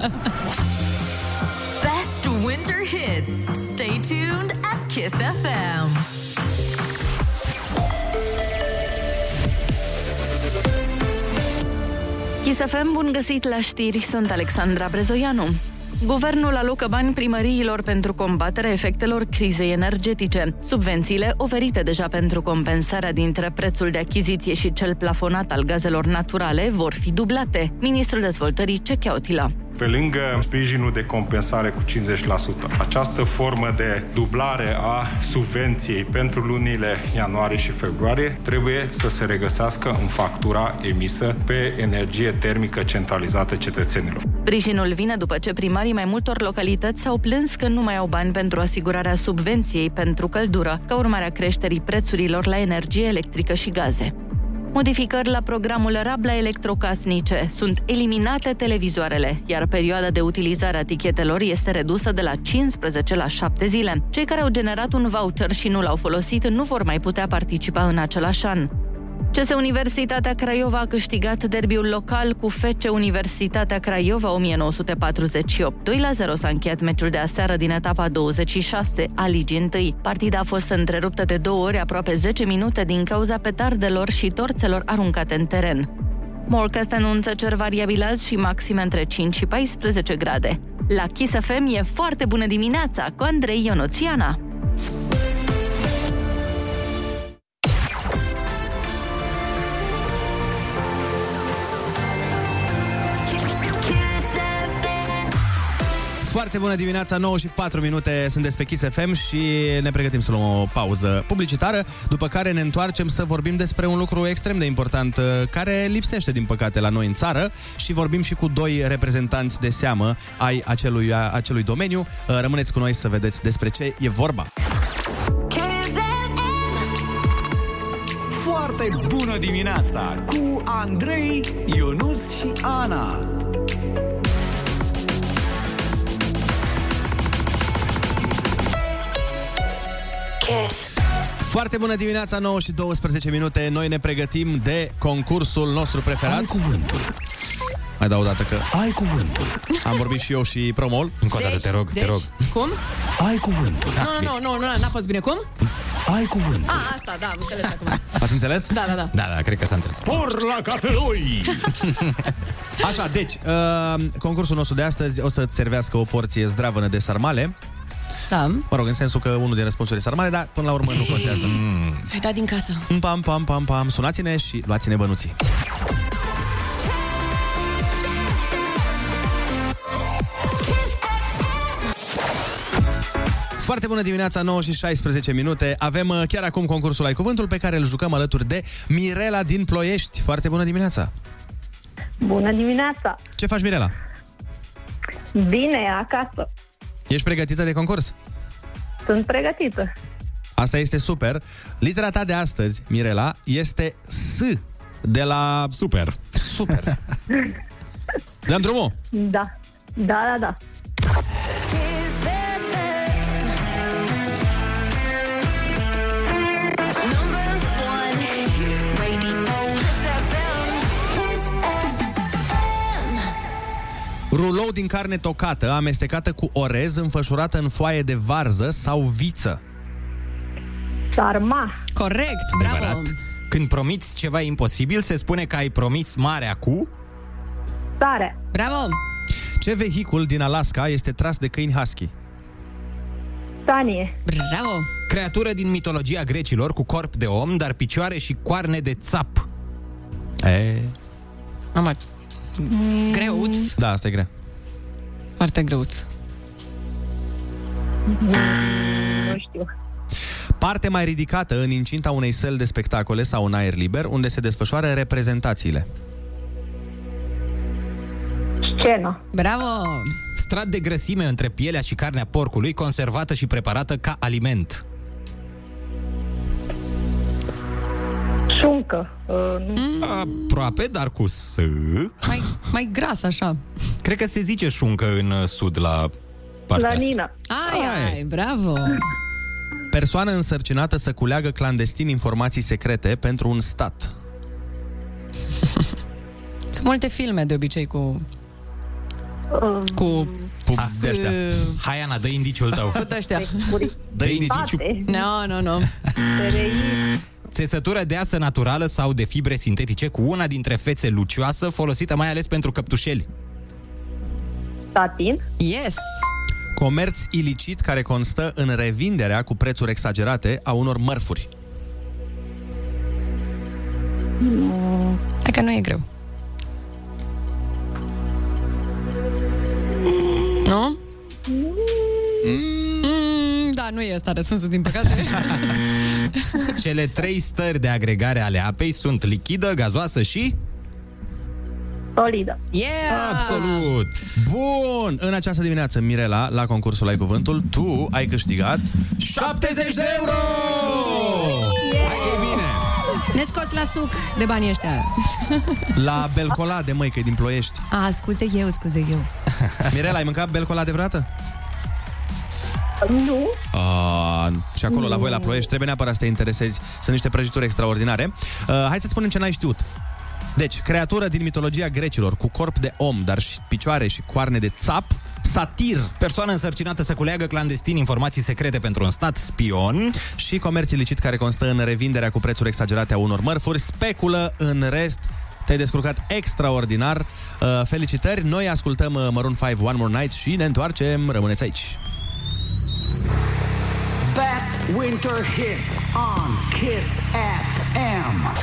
Best winter hits. Stay tuned at Kiss FM. Chisafem, bun găsit la știri, sunt Alexandra Brezoianu. Guvernul alocă bani primăriilor pentru combaterea efectelor crizei energetice. Subvențiile oferite deja pentru compensarea dintre prețul de achiziție și cel plafonat al gazelor naturale vor fi dublate. Ministrul Dezvoltării Cecheautila. Pe lângă sprijinul de compensare cu 50%, această formă de dublare a subvenției pentru lunile ianuarie și februarie trebuie să se regăsească în factura emisă pe energie termică centralizată cetățenilor. Sprijinul vine după ce primarii mai multor localități s-au plâns că nu mai au bani pentru asigurarea subvenției pentru căldură, ca urmare a creșterii prețurilor la energie electrică și gaze. Modificări la programul Rabla electrocasnice. Sunt eliminate televizoarele, iar perioada de utilizare a tichetelor este redusă de la 15 la 7 zile. Cei care au generat un voucher și nu l-au folosit nu vor mai putea participa în același an. CS Universitatea Craiova a câștigat derbiul local cu FC Universitatea Craiova 1948. 2 la 0 s-a încheiat meciul de aseară din etapa 26 a Ligii 1. Partida a fost întreruptă de două ori aproape 10 minute din cauza petardelor și torțelor aruncate în teren. Morcast anunță cer variabil azi și maxime între 5 și 14 grade. La Kiss FM e foarte bună dimineața cu Andrei Ionuțiana. Foarte bună dimineața, 9 și 4 minute sunteți pe Kiss FM și ne pregătim să luăm o pauză publicitară, după care ne întoarcem să vorbim despre un lucru extrem de important uh, care lipsește din păcate la noi în țară și vorbim și cu doi reprezentanți de seamă ai acelui, a, acelui domeniu. Uh, Rămâneți cu noi să vedeți despre ce e vorba. Foarte bună dimineața cu Andrei, Ionus și Ana. Foarte bună dimineața, 9 și 12 minute. Noi ne pregătim de concursul nostru preferat. Ai cuvântul. Mai dau o dată că... Ai cuvântul. Am vorbit și eu și Promol. Încă o dată, te rog, te deci, rog. Cum? Ai cuvântul. Nu, nu, nu, nu, n-a fost bine. Cum? Ai cuvântul. A, asta, da, am înțeles acum. Ați înțeles? Da, da, da. Da, da, cred că s-a înțeles. Spor la cafeloi! Așa, deci, uh, concursul nostru de astăzi o să-ți servească o porție zdravănă de sarmale. Da. Mă rog, în sensul că unul din răspunsuri e sarmale, dar până la urmă nu contează. Ai dat din casă. Pam, pam, pam, pam. Sunați-ne și luați-ne bănuții. Foarte bună dimineața, 9 și 16 minute. Avem uh, chiar acum concursul Ai Cuvântul pe care îl jucăm alături de Mirela din Ploiești. Foarte bună dimineața! Bună dimineața! Ce faci, Mirela? Bine, acasă. Ești pregătită de concurs? Sunt pregătită. Asta este super. Litera ta de astăzi, Mirela, este S de la... Super. Super. Dăm drumul. Da. Da, da, da. Rulou din carne tocată, amestecată cu orez, înfășurată în foaie de varză sau viță. Sarma. Corect, bravo. Adevărat. Când promiți ceva imposibil, se spune că ai promis marea cu... Tare. Bravo. Ce vehicul din Alaska este tras de câini husky? Tanie. Bravo. Creatură din mitologia grecilor cu corp de om, dar picioare și coarne de țap. E... Mama, greuț. Da, asta e grea. Foarte greuț. Nu știu. Parte mai ridicată în incinta unei săli de spectacole sau în aer liber, unde se desfășoară reprezentațiile. Scenă. Bravo. Strat de grăsime între pielea și carnea porcului, conservată și preparată ca aliment. Șuncă. Uh, nu. Aproape, dar cu S. Mai, mai gras așa. Cred că se zice șuncă în uh, sud la partea asta. Lanină. Ai, ai, bravo. Persoană însărcinată să culeagă clandestin informații secrete pentru un stat. Sunt multe filme de obicei cu... Cu... Cu S- de ăștia. Hai, Ana, dă indiciul tău. Cu ăștia. Dă indiciu. Nu, nu, nu. Țesătură de asă naturală sau de fibre sintetice cu una dintre fețe lucioasă, folosită mai ales pentru căptușeli. Satin. Yes. Comerț ilicit care constă în revinderea cu prețuri exagerate a unor mărfuri. Hai că nu e greu. Nu? Mm, da, nu e asta răspunsul, din păcate. Cele trei stări de agregare ale apei sunt lichidă, gazoasă și... Solidă. Yeah! Absolut! Bun! În această dimineață, Mirela, la concursul Ai Cuvântul, tu ai câștigat 70 de euro! Hai că e bine! Ne scos la suc de banii ăștia. La Belcolade, măi, că e din Ploiești. A, scuze eu, scuze eu. Mirela, ai mâncat Belcolade vreodată? Nu. Uh, și acolo, la voi, la Ploiești, trebuie neapărat să te interesezi. Sunt niște prăjituri extraordinare. Uh, hai să spunem ce n-ai știut. Deci, creatură din mitologia grecilor, cu corp de om, dar și picioare și coarne de țap, satir. Persoană însărcinată să culeagă clandestin informații secrete pentru un stat spion. Și comerț ilicit care constă în revinderea cu prețuri exagerate a unor mărfuri, speculă în rest te-ai descurcat extraordinar. Uh, felicitări! Noi ascultăm uh, Maroon 5 One More Night și ne întoarcem. Rămâneți aici! Best winter hits on Kiss FM.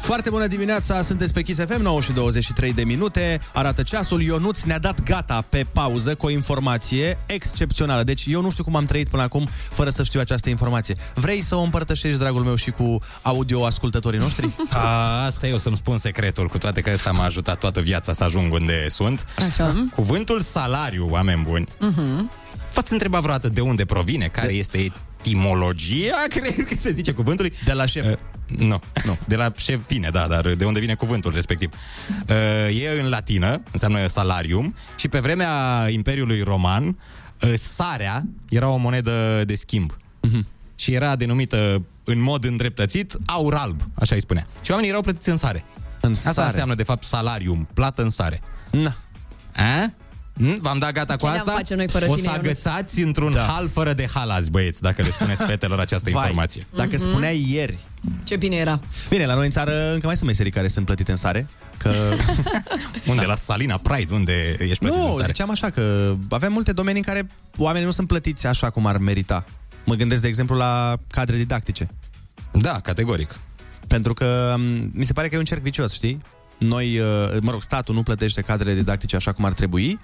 Foarte bună dimineața, sunteți pe Kiss FM, 9 și 23 de minute. Arată ceasul, Ionuț ne-a dat gata pe pauză cu o informație excepțională. Deci eu nu știu cum am trăit până acum fără să știu această informație. Vrei să o împărtășești, dragul meu, și cu audio ascultătorii noștri? A, asta eu să-mi spun secretul, cu toate că ăsta m-a ajutat toată viața să ajung unde sunt. Așa. Cuvântul salariu, oameni buni, Mhm. V-ați întrebat vreodată de unde provine? Care este etimologia, cred că se zice cuvântului? De la șef. Uh, nu, nu, de la șef vine, da, dar de unde vine cuvântul respectiv? Uh, e în latină, înseamnă salarium, și pe vremea Imperiului Roman, uh, sarea era o monedă de schimb. Și era denumită în mod îndreptățit aur alb, așa îi spunea. Și oamenii erau plătiți în sare. În Asta sare. înseamnă, de fapt, salarium, plată în sare. Na. A? Mm? V-am dat gata cu Ce ne-am asta? face noi fără o tine, să Ionuț? agățați într-un da. hal fără de hal azi, băieți, dacă le spuneți fetelor această Vai, informație. Dacă Mhm. spuneai ieri Ce bine era. Bine, la noi în țară încă mai sunt meserii care sunt plătite în sare, că... Unde? La Salina Pride, unde ești plătit în nu, sare? ziceam așa că avem multe domenii în care oamenii nu sunt plătiți așa cum ar merita. Mă gândesc, de exemplu, la cadre didactice. Da, categoric. Pentru că m, mi se pare că e un cerc vicios, știi? Noi, uh, mă rog, statul nu plătește cadrele didactice așa cum ar trebui.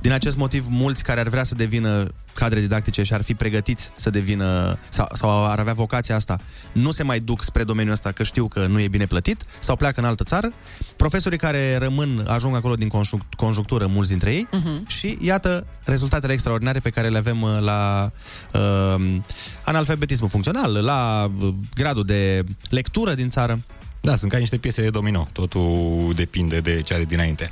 Din acest motiv, mulți care ar vrea să devină cadre didactice și ar fi pregătiți să devină sau, sau ar avea vocația asta, nu se mai duc spre domeniul ăsta că știu că nu e bine plătit sau pleacă în altă țară. Profesorii care rămân ajung acolo din conjuc- conjunctură, mulți dintre ei, Mhm. și iată rezultatele extraordinare pe care le avem uh, la uh, analfabetismul funcțional, la uh, gradul de lectură din țară. Da, sunt ca niște piese de domino. Totul depinde de ce are dinainte.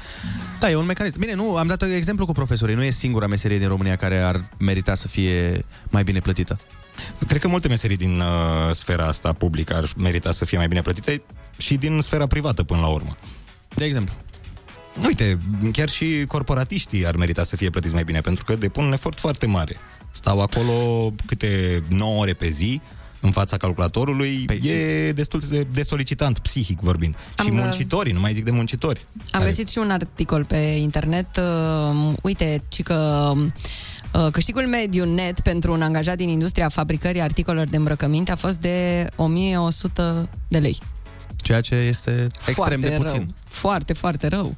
Da, e un mecanism. Bine, nu, am dat exemplu cu profesorii. Nu e singura meserie din România care ar merita să fie mai bine plătită. Cred că multe meserii din uh, sfera asta publică ar merita să fie mai bine plătite și din sfera privată până la urmă. De exemplu? Uite, chiar și corporatiștii ar merita să fie plătiți mai bine, pentru că depun un efort foarte mare. Stau acolo câte 9 ore pe zi, în fața calculatorului, Păi- e destul de, de solicitant, psihic vorbind. Am și gă- muncitorii, nu mai zic de muncitori. Am găsit și un articol pe internet. Uh, uite, ci că uh, câștigul mediu net pentru un angajat din industria fabricării articolelor de îmbrăcăminte a fost de 1100 de lei. Ceea ce este extrem foarte de puțin. Rău. Foarte, foarte rău.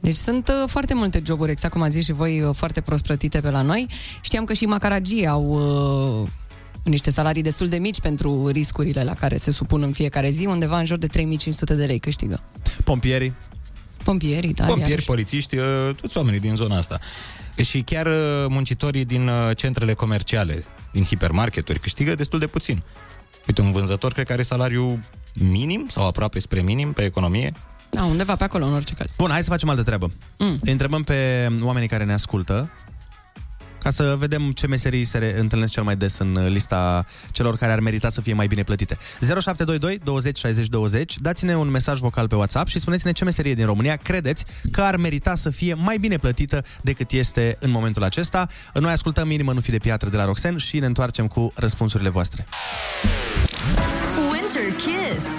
Deci sunt uh, foarte multe joburi, exact cum ați zis și voi, uh, foarte prost plătite pe la noi. Știam că și macaragii au uh, niște salarii destul de mici pentru riscurile la care se supun în fiecare zi, undeva în jur de 3500 de lei câștigă. Pompierii. Pompierii, da. Pompieri, iarăși. polițiști, uh, toți oamenii din zona asta. Și chiar uh, muncitorii din uh, centrele comerciale, din hipermarketuri, câștigă destul de puțin. Uite, un vânzător cred că are salariu minim sau aproape spre minim pe economie. Da, undeva pe acolo, în orice caz. Bun, hai să facem altă treabă. Mm. Îi întrebăm pe oamenii care ne ascultă ca să vedem ce meserii se re- întâlnesc cel mai des în uh, lista celor care ar merita să fie mai bine plătite. 0722 20 60 20. Dați-ne un mesaj vocal pe WhatsApp și spuneți-ne ce meserie din România credeți că ar merita să fie mai bine plătită decât este în momentul acesta. Noi ascultăm Inimă nu fi de piatră de la Roxen și ne întoarcem cu răspunsurile voastre. Winter Kiss.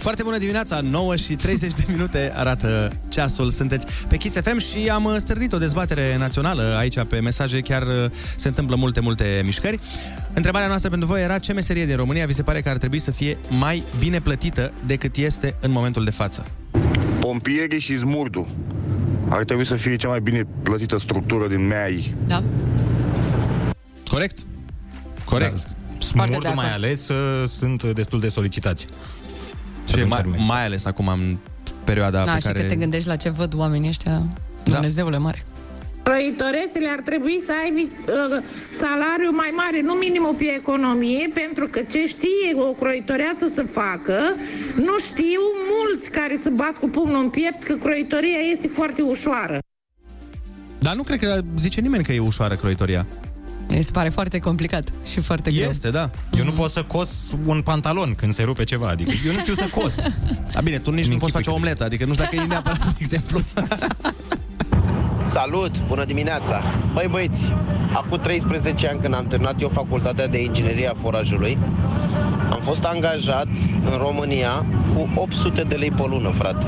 Foarte bună dimineața, 9 și 30 de minute arată ceasul. Sunteți pe Kiss FM și am uh, stârnit o dezbatere națională aici pe mesaje, chiar uh, se întâmplă multe, multe mișcări. Întrebarea noastră pentru voi era ce meserie din România vi se pare că ar trebui să fie mai bine plătită decât este în momentul de față? Pompierii și zmurdul. Ar trebui să fie cea mai bine plătită structură din MEAI. Da. Corect? Corect. Da. Smurdul mai ales uh, sunt destul de solicitați. Și mai, mai ales acum în perioada Da, pe și care... că te gândești la ce văd oamenii ăștia, Dumnezeule mare. Croitoresele ar trebui să aibă uh, salariu mai mare, nu minimul pe economie, pentru că ce știe o croitoreasă să facă, nu știu mulți care se bat cu pumnul în piept că croitoria este foarte ușoară. Dar nu cred că zice nimeni că e ușoară croitoria. Mi se pare foarte complicat și foarte greu. Este, da. Eu nu pot să cos un pantalon când se rupe ceva, adică eu nu știu să cos. A, bine, tu nici nu poți face o omletă, adică nu știu dacă e neapărat un exemplu. Salut, bună dimineața! Băi băieți, acum 13 ani când am terminat eu facultatea de inginerie a forajului, am fost angajat în România cu 800 de lei pe lună, frate.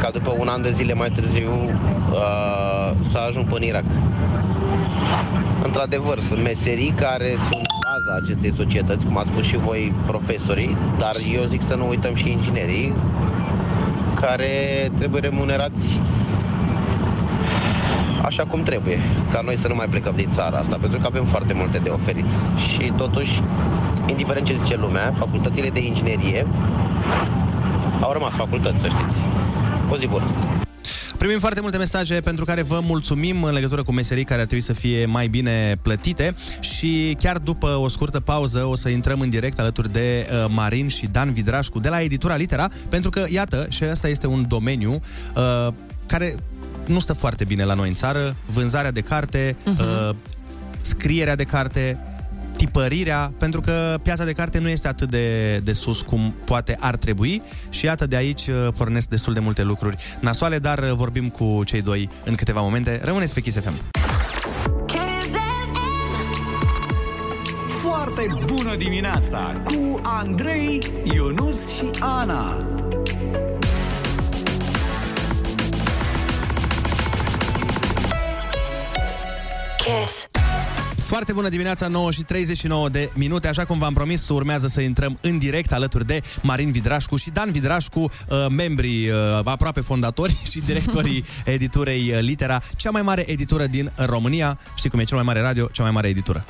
Ca după un an de zile mai târziu uh, să ajung până în Irak. Într-adevăr, sunt meserii care sunt baza acestei societăți, cum ați spus și voi profesorii, dar eu zic să nu uităm și inginerii care trebuie remunerați așa cum trebuie, ca noi să nu mai plecăm din țara asta, pentru că avem foarte multe de oferit. Și totuși, indiferent ce zice lumea, facultățile de inginerie au rămas facultăți, să știți. O zi bună! Primim foarte multe mesaje pentru care vă mulțumim în legătură cu meserii care ar trebui să fie mai bine plătite și chiar după o scurtă pauză o să intrăm în direct alături de uh, Marin și Dan Vidrașcu de la editura Litera, pentru că, iată, și ăsta este un domeniu uh, care nu stă foarte bine la noi în țară, vânzarea de carte, uh-huh. uh, scrierea de carte, tipărirea, pentru că piața de carte nu este atât de, de sus cum poate ar trebui și iată de aici uh, pornesc destul de multe lucruri nasoale, dar uh, vorbim cu cei doi în câteva momente. Rămâneți pe Kiss FM. Foarte bună dimineața cu Andrei, Ionus și Ana. Kiss. Foarte bună dimineața, 9 și 39 de minute. Așa cum v-am promis, urmează să intrăm în direct alături de Marin Vidrașcu și Dan Vidrașcu, uh, membrii uh, aproape fondatori și directorii editurei uh, Litera, cea mai mare editură din România. Știi cum e cel mai mare radio, cea mai mare editură.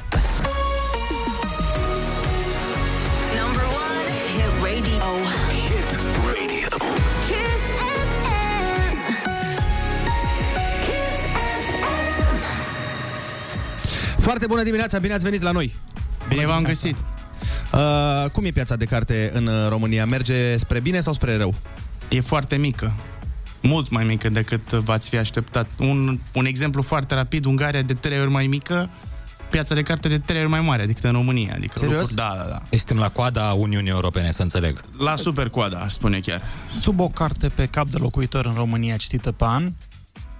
Foarte bună dimineața, bine ați venit la noi! Bine v-am găsit! Uh, cum e piața de carte în uh, România? Merge spre bine sau spre rău? E foarte mică. Mult mai mică decât v-ați fi așteptat. Un, un exemplu foarte rapid, Ungaria de trei ori mai mică, piața de carte de trei ori mai mare decât în România. Adică Serios? Lucruri, da, da, da. Suntem la coada Uniunii Europene, să înțeleg. La super coada, aș spune chiar. Sub o carte pe cap de locuitor în România citită pe an.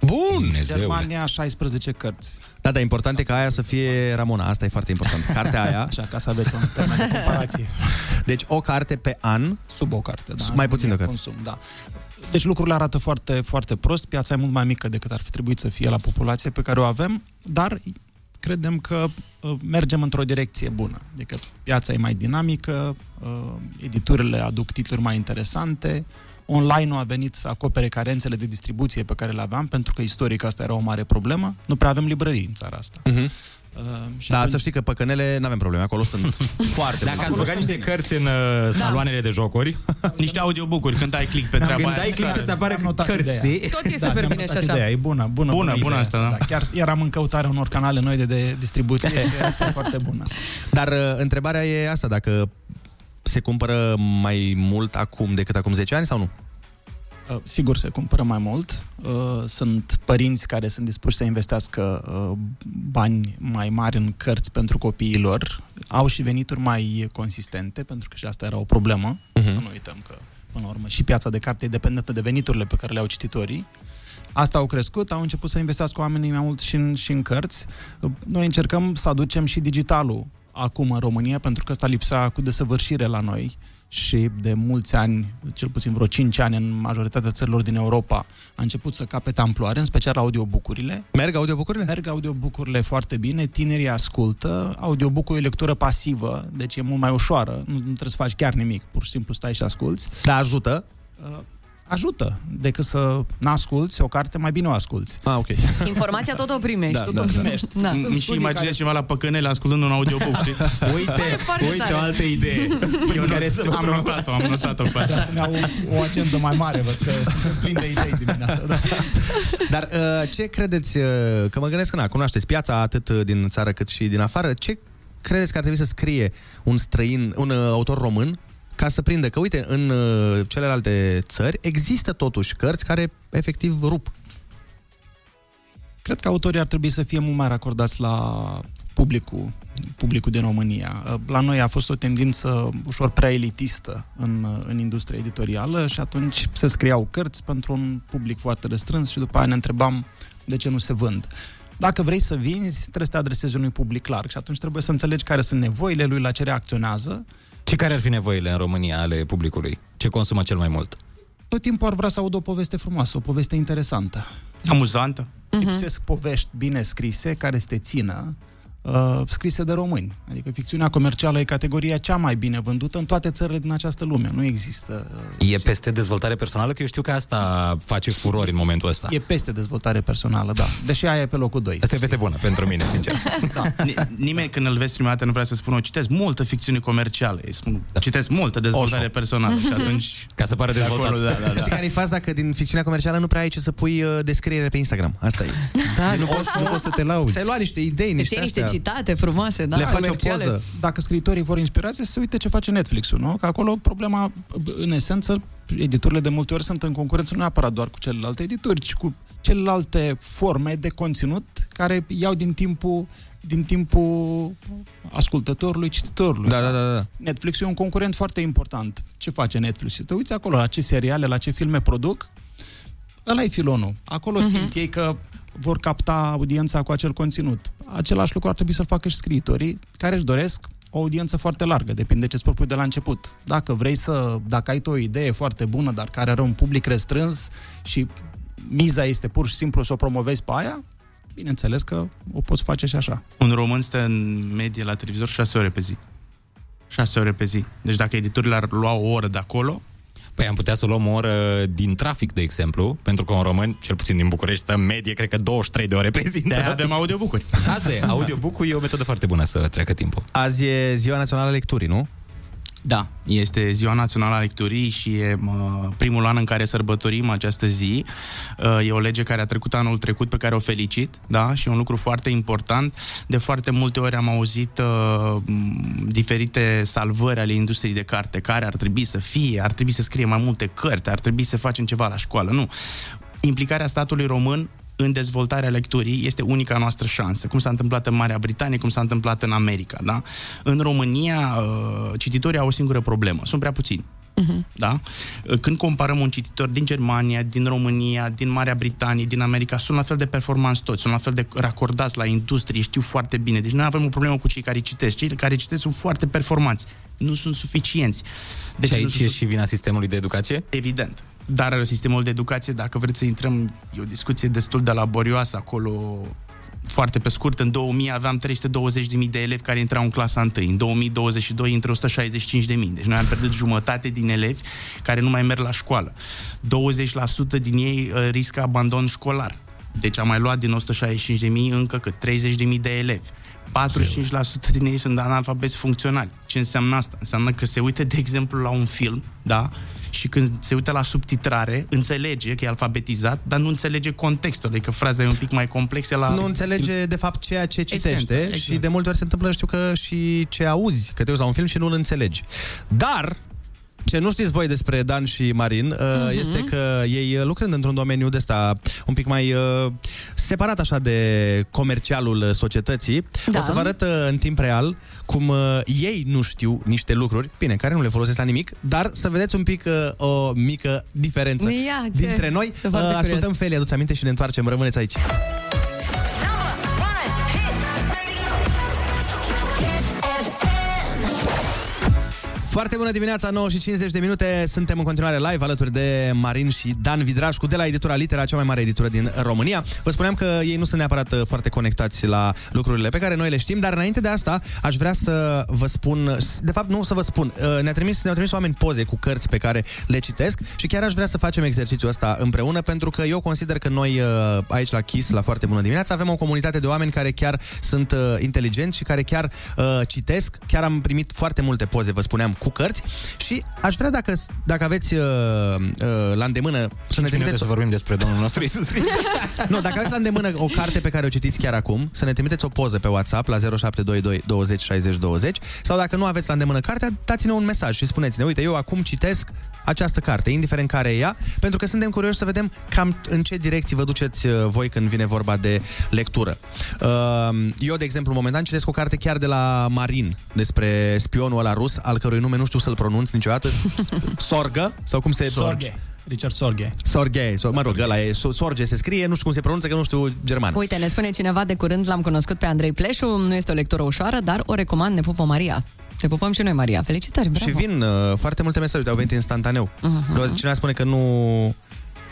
Bun! Germania 16 cărți. Da, da, important e ca aia să fie Ramona, asta e foarte important. Cartea aia. Așa, ca să aveți un termen de comparație. Deci o carte pe an. Sub o carte, da. Mai puțin de o carte. Consum, da. Deci lucrurile arată foarte, foarte prost. Piața e mult mai mică decât ar fi trebuit să fie la populație pe care o avem, dar credem că uh, mergem într-o direcție bună. Adică piața e mai dinamică, uh, editurile aduc titluri mai interesante, online-ul a venit să acopere carențele de distribuție pe care le aveam, pentru că istoric asta era o mare problemă. Nu prea avem librării în țara asta. Uh-huh. Uh, și Da, când- să știi că păcănele nu avem probleme, acolo sunt foarte Dacă multe. ați băgat niște cărți în uh, saloanele de jocuri, Niște audiobook-uri, când ai click pe Mi-am treaba gândit- aia. click să-ți apară Am notat cărți, ideea. știi? Tot e Da, super mi-am bine și notat așa. Ideea, e bună, bună, Bună, bună ideea asta, da. Chiar eram în căutarea unor canale noi de, de distribuție și asta e foarte bună. Dar uh, întrebarea e asta, dacă se cumpără mai mult acum decât acum 10 ani sau nu? Uh, Sigur se cumpără mai mult. Uh, Sunt părinți care sunt dispuși să investească uh, bani mai mari în cărți pentru copiii lor. Au și venituri mai consistente, pentru că și asta era o problemă. Mhm. Uh-huh. Să nu uităm că, până la urmă, și piața de carte e dependentă de veniturile pe care le au cititorii. Asta au crescut, au început să investească oamenii mai mult și în, și în cărți. Uh, Noi încercăm să aducem și digitalul acum în România, pentru că ăsta lipsa cu desăvârșire la noi și de mulți ani, cel puțin vreo 5 ani în majoritatea țărilor din Europa, a început să capete amploare, în special audiobucurile. Merg audiobucurile? Merg audiobucurile foarte bine, tinerii ascultă, audiobook e o lectură pasivă, deci e mult mai ușoară, nu, nu trebuie să faci chiar nimic, pur și simplu stai și asculți. Da, ajută? Uh, ajută, decât să n-asculți o carte, mai bine o asculți. Ah, ok. Informația tot o primești. Da, tot da, o da. primești. Da. Mi și imaginez ceva la păcănele ascultând un audiobook, știi? Uite, foarte uite tare. o altă idee. Eu care nu- am notat-o, am notat-o pe De așa. asta mi-au o agendă mai mare, văd că sunt plin de idei dimineața. Da. Dar uh, ce credeți, uh, că mă gândesc că na, cunoașteți piața atât uh, din țară cât și din afară, ce credeți că ar trebui să scrie un străin, un uh, autor român ca să prindă că, uite, în uh, celelalte țări există totuși cărți care efectiv rup. Cred că autorii ar trebui să fie mult mai racordați la publicul, publicul din România. La noi a fost o tendință ușor prea elitistă în, în industria editorială și atunci se scriau cărți pentru un public foarte restrâns și după aia ne întrebam de ce nu se vând. Dacă vrei să vinzi, trebuie să te adresezi unui public larg și atunci trebuie să înțelegi care sunt nevoile lui, la ce reacționează. Și care ar fi nevoile în România ale publicului? Ce consumă cel mai mult? Tot timpul ar vrea să audă o poveste frumoasă, o poveste interesantă. Amuzantă. Lipsesc povești bine scrise care să te țină uh, scrise de români. Adică ficțiunea comercială e categoria cea mai bine vândută în toate țările din această lume. Nu există... Uh, E peste dezvoltare personală, că eu știu că asta face furori în momentul ăsta. e peste dezvoltare personală, da. Deși aia e pe locul 2. Asta e veste bună pentru mine, sincer. Ni- Nimeni când îl vezi prima dată nu vrea să spună, citesc multă ficțiune comercială. Îi spun, citesc multă dezvoltare Osho. personală. Și atunci... Ca să pară de acolo, dezvoltat. Da, da, da. Știi care e faza? Că din ficțiunea comercială nu prea ai ce să pui uh, descriere pe Instagram. Asta e. Da, nu poți, nu poți să te lauzi. Ți-ai luat niște idei, Îți niște iei niște astea. citate frumoase, da? le faci o comerciale. poză. Dacă scriitorii vor inspirație, să se uite ce face Netflix-ul, nu? Că acolo problema, în esență, editurile de multe ori sunt în concurență nu neapărat doar cu celelalte edituri, ci cu celelalte forme de conținut care iau din timpul din timpul ascultătorului, cititorului. Da, da, da, da. Netflix e un concurent foarte important. Ce face Netflix? Te uiți acolo la ce seriale, la ce filme produc, ăla e filonul. Acolo uh-huh. simt ei că vor capta audiența cu acel conținut. Același lucru ar trebui să-l facă și scriitorii, care își doresc o audiență foarte largă, depinde ce îți propui de la început. Dacă vrei să, dacă ai tu o idee foarte bună, dar care are un public restrâns și miza este pur și simplu să o promovezi pe aia, bineînțeles că o poți face și așa. Un român stă în medie la televizor 6 ore pe zi. 6 ore pe zi. Deci dacă editurile ar lua o oră de acolo, Păi am putea să luăm o oră din trafic, de exemplu, pentru că un român, cel puțin din București, stă în medie, cred că 23 de ore pe zi. de avem audiobook-uri. Asta e, audiobook e o metodă foarte bună să treacă timpul. Azi e Ziua Națională a Lecturii, nu? Da, este Ziua Națională a Lecturii și e mă, primul an în care sărbătorim această zi. Uh, E o lege care a trecut anul trecut, pe care o felicit, da, și e un lucru foarte important. De foarte multe ori am auzit uh, m, diferite salvări ale industriei de carte, care ar trebui să fie, ar trebui să scrie mai multe cărți, ar trebui să facem ceva la școală. Nu. Implicarea statului român în dezvoltarea lecturii este unica noastră șansă, cum s-a întâmplat în Marea Britanie, cum s-a întâmplat în America. Da? În România, uh, cititorii au o singură problemă, sunt prea puțini. Da? Când comparăm un cititor din Germania, din România, din Marea Britanie, din America, sunt la fel de performanți toți, sunt la fel de racordați la industrie, știu foarte bine. Deci noi avem o problemă cu cei care citesc. Cei care citesc sunt foarte performanți, nu sunt suficienți. Deci nu aici sunt e și vina sistemului de educație? Evident. Dar sistemul de educație, dacă vreți să intrăm, e o discuție destul de laborioasă acolo, foarte pe scurt, în 2000 aveam 320.000 de elevi care intrau în clasa 1. În 2022 intră 165.000. Deci noi am pierdut jumătate din elevi care nu mai merg la școală. 20% din ei uh, riscă abandon școlar. Deci am mai luat din 165.000 încă cât 30.000 de elevi. 45% din ei sunt analfabeti funcționali. Ce înseamnă asta? Înseamnă că se uită, de exemplu, la un film, da? Și când se uită la subtitrare, înțelege că e alfabetizat, dar nu înțelege contextul, adică fraza e un pic mai complexă la... Nu înțelege, de fapt, ceea ce citește Esența, exact. și de multe ori se întâmplă, știu că și ce auzi, că te uiți la un film și nu-l înțelegi. Dar, ce nu știți voi despre Dan și Marin uh, este că ei uh, lucrând într-un domeniu de ăsta un pic mai uh, separat așa de comercialul societății, Da. o să vă arăt uh, în timp real cum uh, ei nu știu niște lucruri, bine, care nu le folosesc la nimic, dar să vedeți un pic uh, o mică diferență Ia, ce- dintre noi. sunt foarte Uh, curios. ascultăm Felia, aduți aminte și ne întoarcem. Rămâneți aici. Foarte bună dimineața, 9 și 50 de minute. Suntem în continuare live alături de Marin și Dan Vidrașcu de la editura Litera, cea mai mare editură din România. Vă spuneam că ei nu sunt neapărat uh, foarte conectați la lucrurile pe care noi le știm, dar înainte de asta aș vrea să vă spun, de fapt nu să vă spun, uh, ne-a trimis, ne-au trimis oameni poze cu cărți pe care le citesc și chiar aș vrea să facem exercițiul ăsta împreună pentru că eu consider că noi uh, aici la KISS, la Foarte Bună Dimineața, avem o comunitate de oameni care chiar sunt uh, inteligenți și care chiar uh, citesc. Chiar am primit foarte multe poze, vă spuneam, cu cărți și aș vrea dacă, dacă aveți uh, uh, la îndemână să ne minute trimiteți... să vorbim despre Domnul nostru Iisus Hristos. nu, dacă aveți la îndemână o carte pe care o citiți chiar acum, să ne trimiteți o poză pe WhatsApp la 0722 20 60 20 sau dacă nu aveți la îndemână cartea, dați-ne un mesaj și spuneți-ne, uite, eu acum citesc această carte, indiferent care e ea, pentru că suntem curioși să vedem cam în ce direcții vă duceți uh, voi când vine vorba de lectură. Uh, Eu, de exemplu, momentan citesc o carte chiar de la Marin despre spionul ăla rus, al cărui nume nu știu să-l pronunț niciodată, Sorgă, sau cum se... Sorge. Richard Sorge. Sorge, so, mă rog, ăla e, so- Sorge se scrie, nu știu cum se pronunță, că nu știu germană. Uite, ne spune cineva de curând, l-am cunoscut pe Andrei Pleșu, nu este o lectură ușoară, dar o recomand, ne pupă Maria. Te pupăm și noi, Maria. Felicitări, bravo. Și vin uh, foarte multe mesaje, au venit instantaneu. Mhm. Uh-huh. Cineva spune că nu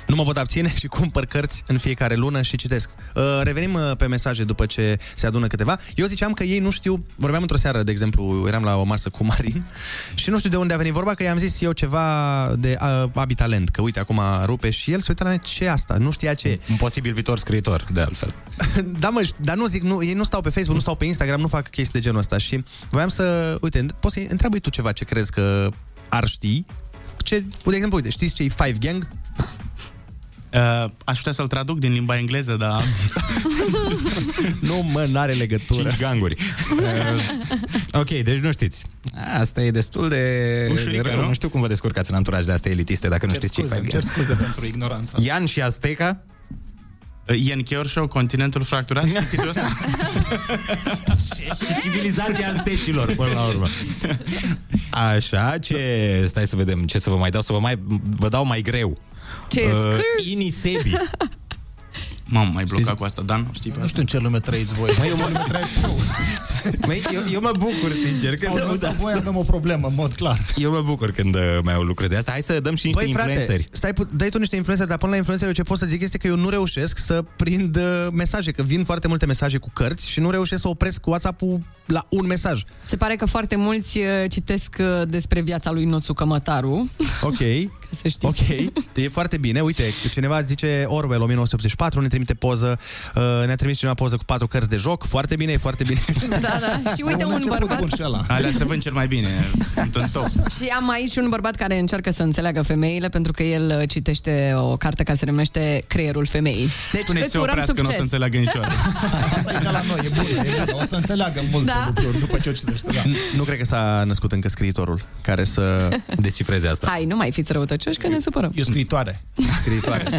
Nu mă pot abține și cumpăr cărți în fiecare lună și citesc. Uh, revenim uh, pe mesaje după ce se adună câteva. Eu ziceam că ei nu știu, vorbeam într-o seară, de exemplu, eram la o masă cu Marin și nu știu de unde a venit vorba, că i-am zis eu ceva de uh, abitalent, că uite, acum rupe și el se uită la mine, ce e asta? Nu știa ce e. Un posibil viitor scriitor, de altfel. da, mă, dar nu zic, nu, ei nu stau pe Facebook, nu stau pe Instagram, nu fac chestii de genul ăsta și voiam să, uite, poți să întreabă tu ceva ce crezi că ar ști. Ce, de exemplu, uite, știți ce e Five Gang? Uh, aș putea să-l traduc din limba engleză, dar... nu, mă, n-are legătură. Cinci ganguri. Uh, ok, deci nu știți. Asta e destul de... Ușurică, de rău. nu? Nu știu cum vă descurcați în anturajele astea elitiste dacă nu Cer știți ce scuze, e îmi cer scuze pentru ignoranța. Ian și Azteca? Uh, Ian Chior Show, Continentul Fracturat? Știți titlul ăsta? Civilizația aztecilor, până la urmă. Așa, ce... Stai să vedem ce să vă mai dau, să vă mai... Vă dau mai greu. Ce Uh, scâr? Inisebi. M-am mai blocat cu asta, Dan, știi pe Nu știu în ce lume trăiți voi. Măi, eu mă- Ce lume trăiți tu? Măi, eu, eu mă bucur, sincer, Sau, când noi aud sau asta. voi avem o problemă, în mod clar. Eu mă bucur când uh, mai au lucruri de asta. Hai să dăm și niște Băi, frate, influenceri. stai, pu- dai tu niște influențări, dar până la influențări eu ce pot să zic este că eu nu reușesc să prind uh, mesaje, că vin foarte multe mesaje cu cărți și nu reușesc să opresc WhatsApp-ul la un mesaj. Se pare că foarte mulți uh, citesc uh, despre viața lui Noțu Cămătaru. Ok. să știți. Ok, e foarte bine. Uite, cineva zice Orwell 1984, ne trimite poză, uh, ne-a trimis cineva poză cu patru cărți de joc. Foarte bine, e foarte bine. Da, da. Și uite un bărbat. Alea se vând cel mai bine. Sunt în top. Și am aici un bărbat care încearcă să înțeleagă femeile pentru că el uh, citește o carte care se numește Creierul femeii. Deci Spune-i îți să urăm oprească, nu o să succes. înțeleagă niciodată. Asta e ca la noi, e bun, e bun. O să înțeleagă multe Da. lucruri după ce o citește. Da. Nu cred că s-a născut încă scriitorul care să descifreze asta. Hai, nu mai fiți răutăcioși că ne supărăm. E o scriitoare. Scriitoare.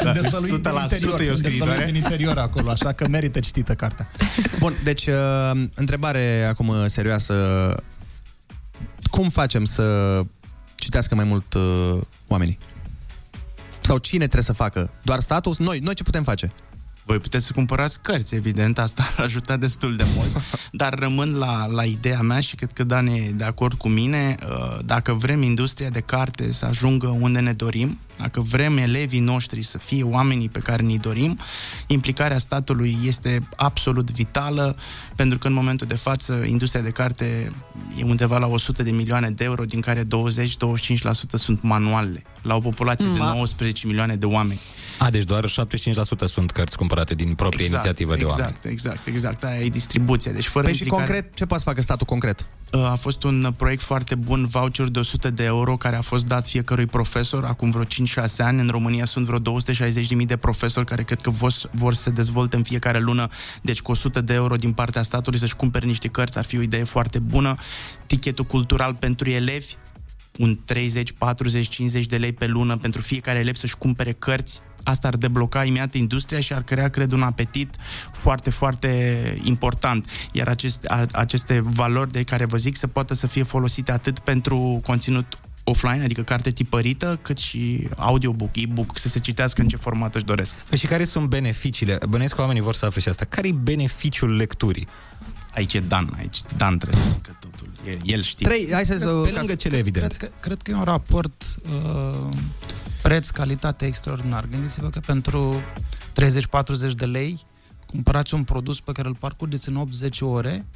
Sunt dezvăluit din 100% interior, e o sunt dezvăluit scriitoare. din interior acolo, așa că merită citită cartea. Bun, deci uh, întrebare acum uh, serioasă. Cum facem să citească mai mult uh, oamenii? Sau cine trebuie să facă? Doar statul? Noi, noi ce putem face? Voi puteți să cumpărați cărți, evident, asta ar ajuta destul de mult, dar rămân la, la ideea mea și cred că Dan e de acord cu mine, uh, dacă vrem industria de carte să ajungă unde ne dorim, dacă vrem elevii noștri să fie oamenii pe care ni dorim, implicarea statului este absolut vitală, pentru că în momentul de față industria de carte e undeva la 100 de milioane de euro, din care 20-25% sunt manuale, la o populație de Ma- 19 milioane de oameni. A, deci doar 75% sunt cărți cumpărate din proprie inițiativă de exact, oameni. Exact, exact, aia e distribuția. Deci fără Păi și implicare... concret, ce poate să facă statul concret? A fost un proiect foarte bun, voucher de 100 de euro, care a fost dat fiecărui profesor acum vreo 5-6 ani. În România sunt vreo 260.000 de profesori care cred că vor, vor să se dezvolte în fiecare lună. Deci cu 100 de euro din partea statului să-și cumpere niște cărți ar fi o idee foarte bună. Tichetul cultural pentru elevi, un 30, 40, 50 de lei pe lună pentru fiecare elev să-și cumpere cărți. Asta ar debloca imediat industria și ar crea, cred, un apetit foarte, foarte important. Iar aceste, a, aceste valori de care vă zic să poată să fie folosite atât pentru conținut offline, adică carte tipărită, cât și audiobook, e-book, să se citească în ce format își doresc. Păi și care sunt beneficiile? Bănesc că oamenii vor să afle și asta. Care e beneficiul lecturii? Aici e Dan, aici Dan trebuie să zică totul. El, el știe. Trei, hai să... Pe lângă cele evidente. Cred că, cred că e un raport uh, preț-calitate extraordinar. Gândiți-vă că pentru 30-40 de lei cumpărați un produs pe care îl parcurgeți în 80 ore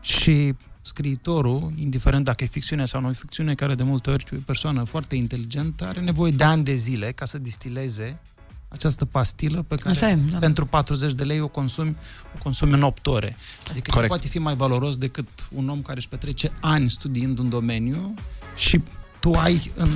și scriitorul, indiferent dacă e ficțiune sau nu e ficțiune, care de multe ori e o persoană foarte inteligentă, are nevoie de ani de zile ca să distileze această pastilă pe care Așa e, da. pentru 40 de lei o consumi, o consumi în 8 ore. Adică Corect. ce poate fi mai valoros decât un om care își petrece ani studiind un domeniu și tu ai în,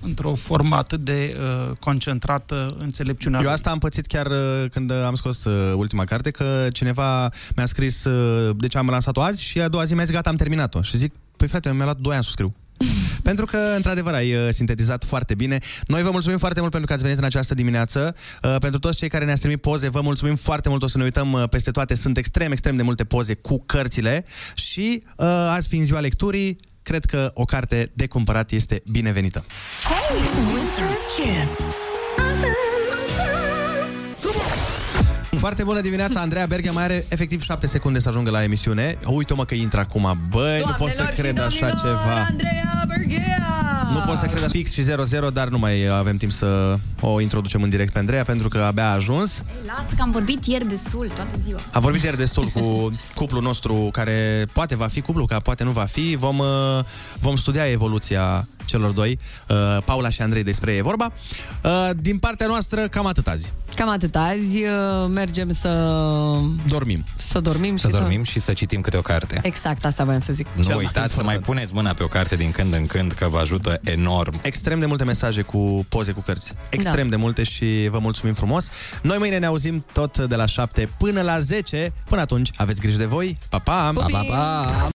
într-o formă atât de uh, concentrată înțelepciunea Eu lui. asta am pățit chiar uh, când uh, am scos uh, ultima carte, că cineva mi-a scris, uh, deci am lansat-o azi și a doua zi mi-a zis, gata, am terminat-o. Și zic, păi frate, mi-a luat 2 ani să o scriu. pentru că, într-adevăr, ai uh, sintetizat foarte bine. Noi vă mulțumim foarte mult pentru că ați venit în această dimineață. Uh, pentru toți cei care ne-ați trimis poze, vă mulțumim foarte mult. O să ne uităm uh, peste toate. Sunt extrem, extrem de multe poze cu cărțile. Și uh, azi fiind ziua lecturii, cred că o carte de cumpărat este binevenită. Hey, Winter Kiss. Foarte bună dimineața, Andreea Berghia mai are efectiv 7 secunde să ajungă la emisiune. Uite-mă că intră acum. Băi, nu pot să Doamnelor și cred așa domnilor, ceva. Andreea Berghea! Nu pot să cred fix și 0-0, dar nu mai avem timp să o introducem în direct pe Andreea, pentru că abia a ajuns. Lasă că am vorbit ieri destul, toată ziua. Am vorbit ieri destul cu cuplul nostru care poate va fi cuplu, care poate nu va fi. Vom, uh, vom studia evoluția celor doi, uh, Paula și Andrei, despre ei e vorba. Uh, Din partea noastră, cam atât azi. Cam atât azi. uh, Mergem să... Dormim. Să dormim Să și dormim și să citim câte o carte. să... Exact, asta voiam să zic. Nu uitați să mai puneți mâna pe o carte din când în când, că vă ajută enorm. Extrem de multe mesaje cu poze cu cărți. Extrem Da. de multe și vă mulțumim frumos. Noi mâine ne auzim tot de la 7 până la 10. Până atunci, aveți grijă de voi. Pa, pa! Pupi! pa, pa, pa.